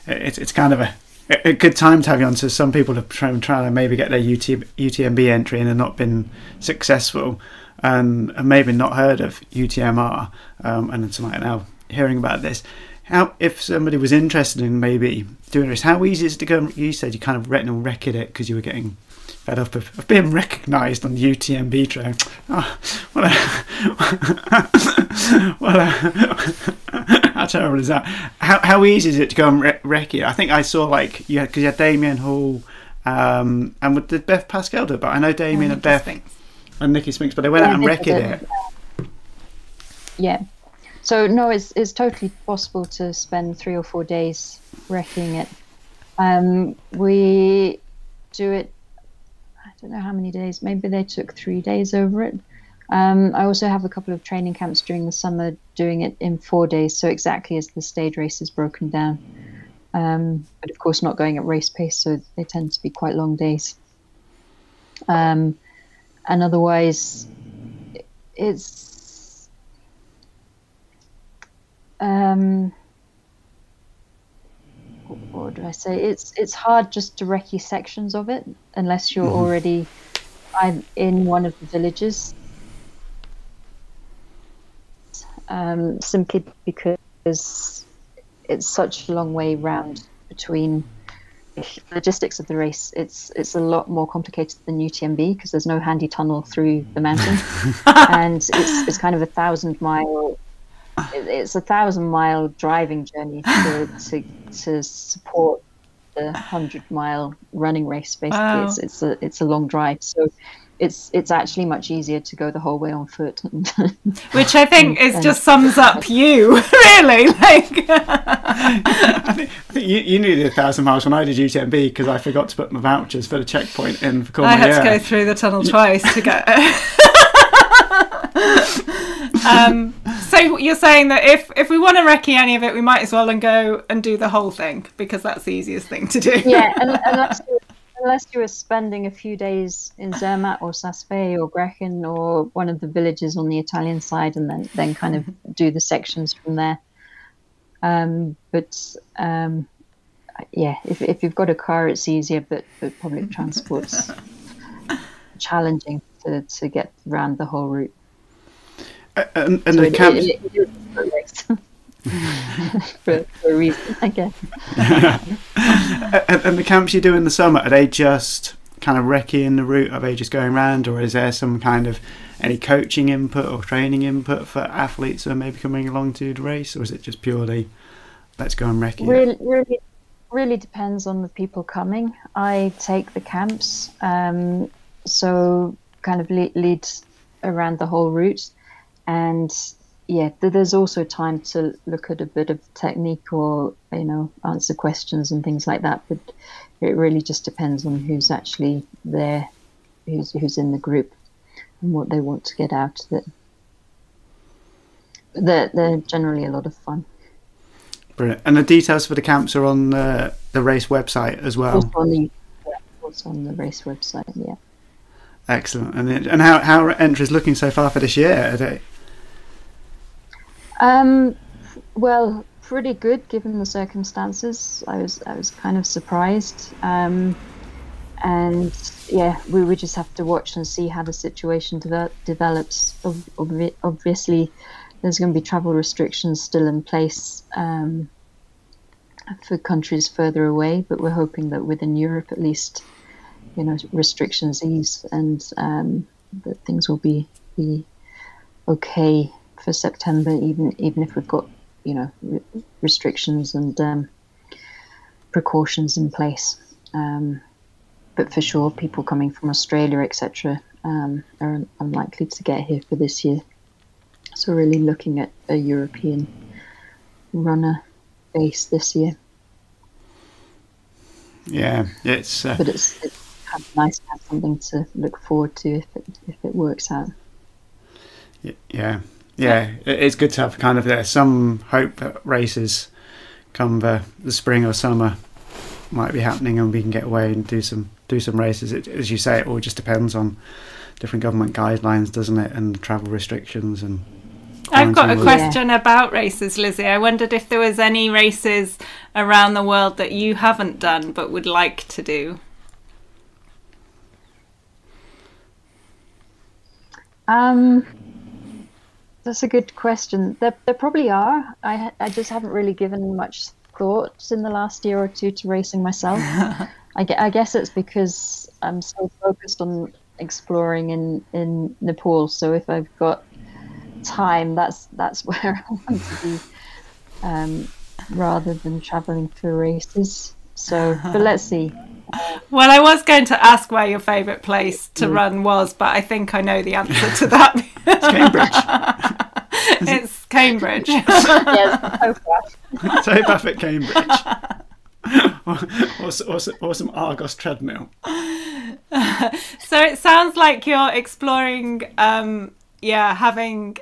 Speaker 2: it's it's kind of a a good time to have you on. So some people have tried, trying to maybe get their UT, UTMB entry and have not been successful. and, and maybe not heard of UTMR, um, and tonight now hearing about this, how if somebody was interested in maybe doing this, how easy is it to go? You said you kind of retinal wrecked it because you were getting fed up of, of being recognised on the UTMB trail. Oh, what a, <laughs> what a, <laughs> how terrible is that? How, how easy is it to go and wreck, wreck it? I think I saw like yeah, because you had Damien Hall um, and with the Beth Pascall do it, but I know Damien and Beth
Speaker 3: Spinks.
Speaker 2: and Nicky Spinks, but they went
Speaker 4: Yeah,
Speaker 2: out and wrecked it.
Speaker 4: Yeah. So no, it's it's totally possible to spend three or four days wrecking it. Um, we do it. Don't know how many days. Maybe they took three days over it. Um, I also have a couple of training camps during the summer doing it in four days, so exactly as the stage race is broken down. Um, but of course, not going at race pace, so they tend to be quite long days. Um, and otherwise, it's um what do I say? It's it's hard just to recce sections of it unless you're already I'm in one of the villages. Um, simply because it's such a long way round between the logistics of the race. It's it's a lot more complicated than UTMB because there's no handy tunnel through the mountain, <laughs> and it's it's kind of a thousand mile it- it's a thousand mile driving journey to to, to support the hundred mile running race. Basically,
Speaker 3: Wow.
Speaker 4: it's it's a it's a long drive, so it's it's actually much easier to go the whole way on foot. <laughs>
Speaker 3: Which I think is
Speaker 4: And-
Speaker 3: just sums up <laughs> you, <laughs> really. Like,
Speaker 2: I think, I think you, you needed a thousand miles when I did UTMB because I forgot to put my vouchers for the checkpoint in for
Speaker 3: I had to go through the tunnel twice to get. Um, so you're saying that if if we want to recce any of it, we might as well and go and do the whole thing because that's the easiest thing to do.
Speaker 4: yeah, <laughs> unless you, unless you were spending a few days in Zermatt or Saas-Fee or Grächen or one of the villages on the Italian side, and then then kind of do the sections from there. Um, but um, yeah, if if you've got a car, it's easier, but but public transport's <laughs> challenging to to get around the whole route.
Speaker 2: And, and
Speaker 4: So
Speaker 2: the
Speaker 4: it-
Speaker 2: camps,
Speaker 4: it- it is a <laughs> for, for a reason, I guess. <laughs>
Speaker 2: and, and the camps you do in the summer, are they just kind of wrecking the route? Are they just going around, or is there some kind of any coaching input or training input for athletes who are maybe coming along to the race, or is it just purely let's go and wreck it?
Speaker 4: really really really depends on the people coming i take the camps um, so kind of lead, lead around the whole route and yeah there's also time to look at a bit of technique or you know answer questions and things like that but it really just depends on who's actually there who's who's in the group and what they want to get out of it they're, they're generally a lot of fun
Speaker 2: Brilliant. And the details for the camps are on the, the race website as well.
Speaker 4: also on the also on the race website. Yeah.
Speaker 2: Excellent. And and how how are entries looking so far for this year? Are they,
Speaker 4: Um, well, pretty good given the circumstances. I was I was kind of surprised. Um, and yeah, we we just have to watch and see how the situation devel- develops. Ob- obvi- obviously, there's going to be travel restrictions still in place um, for countries further away, but we're hoping that within Europe, at least, you know, restrictions ease and um, that things will be be okay for September, even even if we've got you know re- restrictions and um, precautions in place. Um, but for sure, people coming from Australia, etc., um, are unlikely to get here for this year. So really looking at a European runner base this year.
Speaker 2: yeah, it's uh,
Speaker 4: But it's, it's kind of nice to have something to look forward to if it if it works out.
Speaker 2: yeah, yeah. it- It's good to have kind of there's some hope that races come the, the spring or summer might be happening and we can get away and do some do some races. It, as you say, it all just depends on different government guidelines, doesn't it, and travel restrictions and.
Speaker 3: I've got a
Speaker 2: quarantine rules.
Speaker 3: question about races, Lizzie. I wondered if there was any races around the world that you haven't done but would like to do.
Speaker 4: Um, that's a good question. There, there probably are. I, I just haven't really given much thought in the last year or two to racing myself. <laughs> I, I guess it's because I'm so focused on exploring in, in Nepal. So if I've got time, that's that's <laughs> where I want to be, um, rather than traveling for races. So, but let's see.
Speaker 3: Well, I was going to ask where your favourite place to run was, but I think I know the answer to that.
Speaker 2: It's Cambridge. <laughs>
Speaker 3: it's Cambridge. <laughs>
Speaker 4: yes, Hobart.
Speaker 2: so at <laughs> Cambridge. or, or, or some Argos treadmill.
Speaker 3: so it sounds like you're exploring, um, yeah, having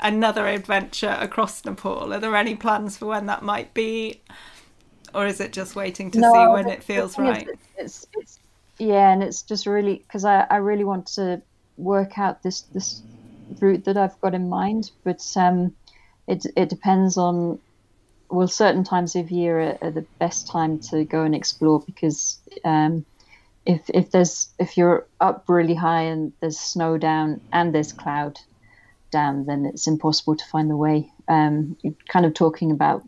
Speaker 3: another adventure across Nepal. Are there any plans for when that might be? Or is it just waiting to
Speaker 4: No,
Speaker 3: see when it feels
Speaker 4: the is
Speaker 3: right?
Speaker 4: that It's, it's, yeah, and it's just really because I, I really want to work out this this route that I've got in mind, but um, it it depends on well, certain times of year are, are the best time to go and explore because um, if if there's if you're up really high and there's snow down and there's cloud down, then it's impossible to find the way. Um, you're kind of talking about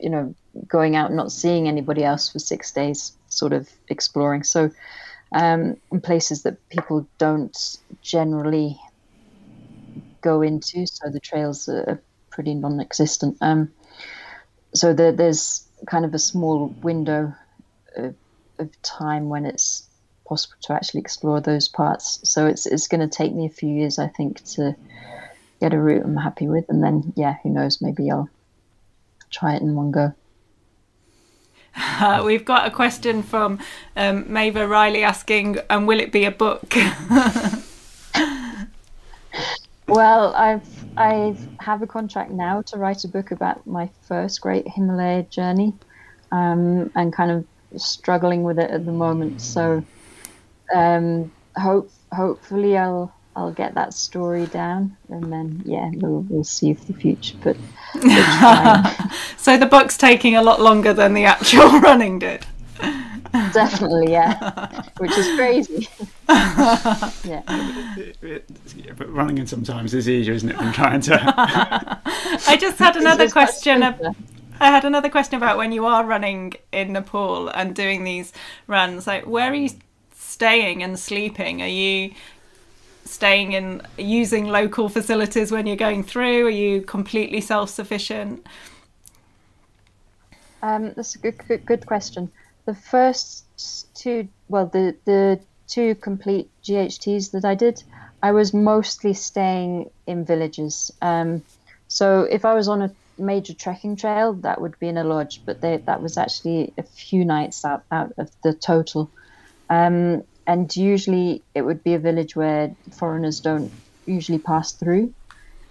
Speaker 4: you know going out not seeing anybody else for six days, sort of exploring. So, um, in places that people don't generally go into, so the trails are pretty non-existent. Um, so there, there's kind of a small window of, of time when it's possible to actually explore those parts. So it's it's going to take me a few years, I think, to get a route I'm happy with, and then yeah, who knows, maybe I'll try it in one go.
Speaker 3: Uh, <laughs> we've got a question from um, Maeve Riley asking, um, will it be a book? <laughs>
Speaker 4: Well, I've I have a contract now to write a book about my first great Himalaya journey, um, and kind of struggling with it at the moment. So, um, hope hopefully I'll I'll get that story down, and then yeah, we'll we'll see for the future. But <laughs>
Speaker 3: so the book's taking a lot longer than the actual <laughs> running did.
Speaker 4: definitely, yeah, <laughs> which is crazy. Yeah.
Speaker 2: It- it- yeah, but running in sometimes is easier, isn't it, than trying to. <laughs>
Speaker 3: I just had another question. ab- I had another question about when you are running in Nepal and doing these runs. Like, where are you staying and sleeping? Are you staying in using local facilities when you're going through? Are you completely self-sufficient?
Speaker 4: Um, that's a good, good good question. The first two, well, the the two complete GHTs that I did, I was mostly staying in villages. Um, so if I was on a major trekking trail, that would be in a lodge, but they, that was actually a few nights out, out of the total. Um, and usually it would be a village where foreigners don't usually pass through.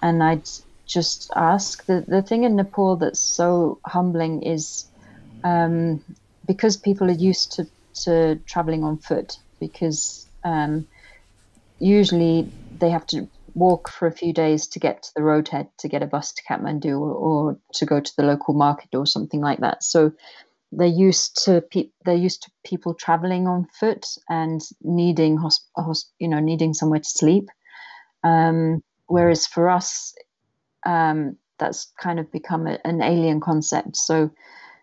Speaker 4: And I'd just ask. The, the thing in Nepal that's so humbling is um, because people are used to, to traveling on foot, because um, usually they have to walk for a few days to get to the roadhead to get a bus to Kathmandu or, or to go to the local market or something like that. So they're used to pe- they're used to people traveling on foot and needing hosp- hosp- you know needing somewhere to sleep. Um, whereas for us, um, that's kind of become a, an alien concept. So,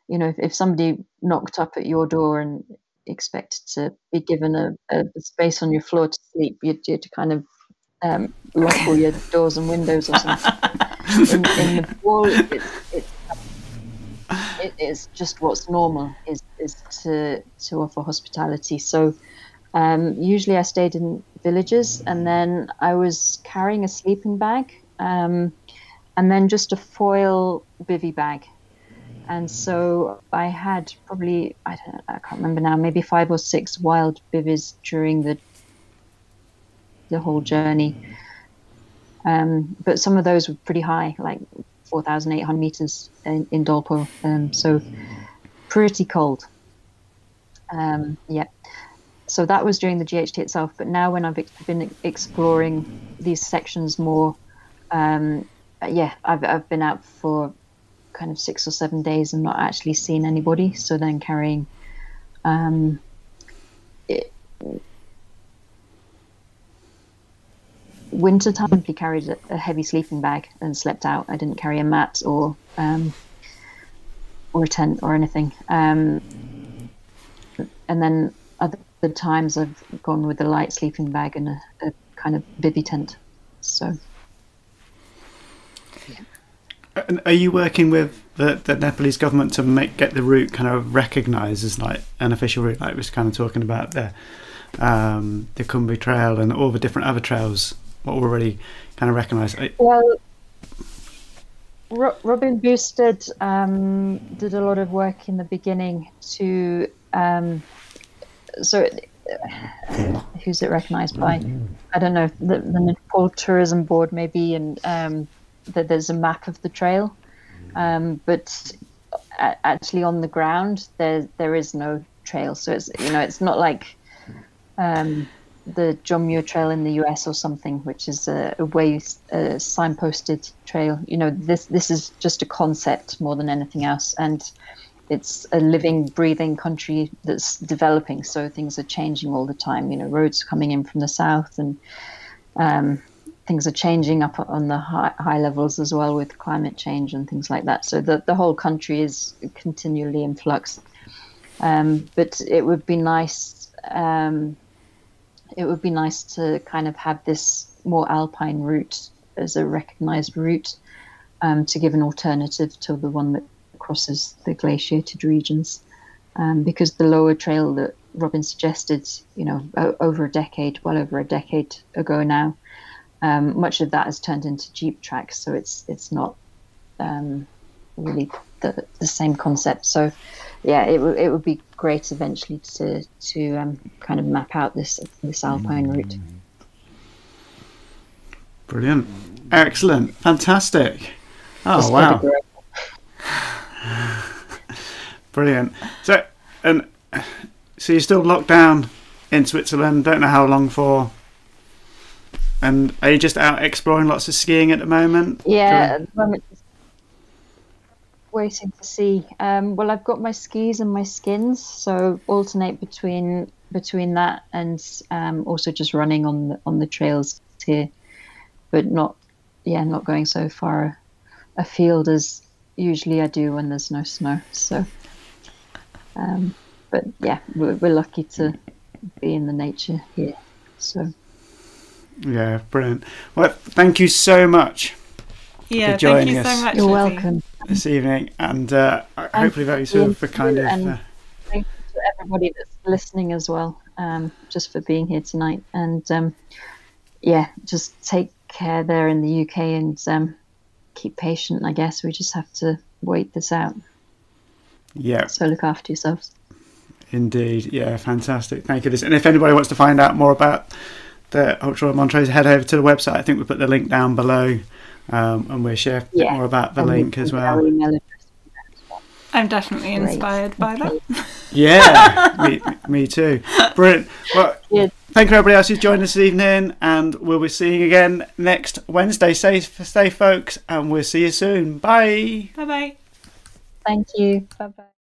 Speaker 4: you know, if, if somebody knocked up at your door and expected to be given a, a space on your floor to sleep, you'd, you'd kind of um, lock all your doors and windows or something. <laughs> in, in Nepal, it, it, it is just what's normal is is to to offer hospitality. So um, usually I stayed in villages, and then I was carrying a sleeping bag, um, and then just a foil bivy bag. And so I had probably I don't I can't remember now maybe five or six wild bivvies during the the whole journey. Um, but some of those were pretty high, like 4,800 meters in, in Dolpo. Um, so pretty cold. Um, yeah. So that was during the GHT itself. But now, when I've been exploring these sections more, um, yeah, I've, I've been out for kind of six or seven days and not actually seen anybody. So then carrying um, it, winter time, I simply carried a, a, heavy sleeping bag and slept out. I didn't carry a mat or um, or a tent or anything. Um, and then other times I've gone with a light sleeping bag and a, a kind of bivy tent. So.
Speaker 2: And are you working with the, the Nepalese government to make get the route kind of recognised as like an official route, like we was kind of talking about there, um, the Khumbu Trail and all the different other trails what already kind of recognised?
Speaker 4: Well, Robin Boustead um, did a lot of work in the beginning to um, so who's it recognised by? I don't know the, the Nepal Tourism Board maybe, and um, that there's a map of the trail, um, but actually on the ground there there is no trail. So it's you know it's not like um, the John Muir Trail in the US or something, which is a, a way a signposted trail. You know this this is just a concept more than anything else, and it's a living, breathing country that's developing. So things are changing all the time. You know, roads coming in from the south, and um, things are changing up on the high, high, levels as well with climate change and things like that. So the the whole country is continually in flux. Um, but it would be nice. Um, it would be nice to kind of have this more alpine route as a recognized route um, to give an alternative to the one that crosses the glaciated regions. Um, because the lower trail that Robin suggested, you know, over a decade, well over a decade ago now, um, much of that has turned into jeep tracks, so it's it's not um, really the, the same concept. So, yeah, it, w- it would be great eventually to to um, kind of map out this this alpine route.
Speaker 2: Brilliant, excellent, fantastic. Oh
Speaker 4: Just
Speaker 2: wow. <laughs> Brilliant. So, and so you're still locked down in Switzerland. Don't know how long for. And are you just out exploring lots of skiing at the moment?
Speaker 4: Yeah, at the moment, waiting to see. Um, well, I've got my skis and my skins, so alternate between between that and um, also just running on the on the trails here, but not, yeah, not going so far afield as usually I do when there's no snow. So, um, but yeah, we're, we're lucky to be in the nature here. So.
Speaker 2: Yeah, brilliant. Well, thank you so much.
Speaker 3: Yeah, thank you so much.
Speaker 4: You're welcome
Speaker 2: this evening, and uh, hopefully very soon for kind of.
Speaker 4: Uh, thank you to everybody that's listening as well, um, just for being here tonight. And um, yeah, just take care there in the UK and um, keep patient. I guess we just have to wait this out.
Speaker 2: Yeah.
Speaker 4: So look after yourselves.
Speaker 2: Indeed, yeah, fantastic. Thank you. And if anybody wants to find out more about the Ultra Monte Rosa, head over to the website. I think we put the link down below, um, and we'll share yeah. more about the and link as well.
Speaker 3: I'm definitely Great. inspired by that. <laughs>
Speaker 2: Yeah, me, me, too. Brilliant. Well, yeah. thank you everybody else who's joined us this evening, and we'll be seeing you again next Wednesday. Stay, stay, folks, and we'll see you soon. Bye.
Speaker 3: Bye bye.
Speaker 4: Thank you. Bye bye.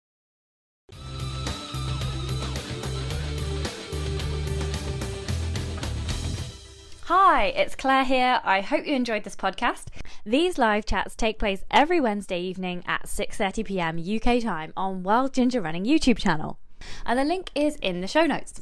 Speaker 1: Hi, it's Claire here. I hope you enjoyed this podcast. These live chats take place every Wednesday evening at 6:30 p.m. UK time on Wild Ginger Running YouTube channel. And the link is in the show notes.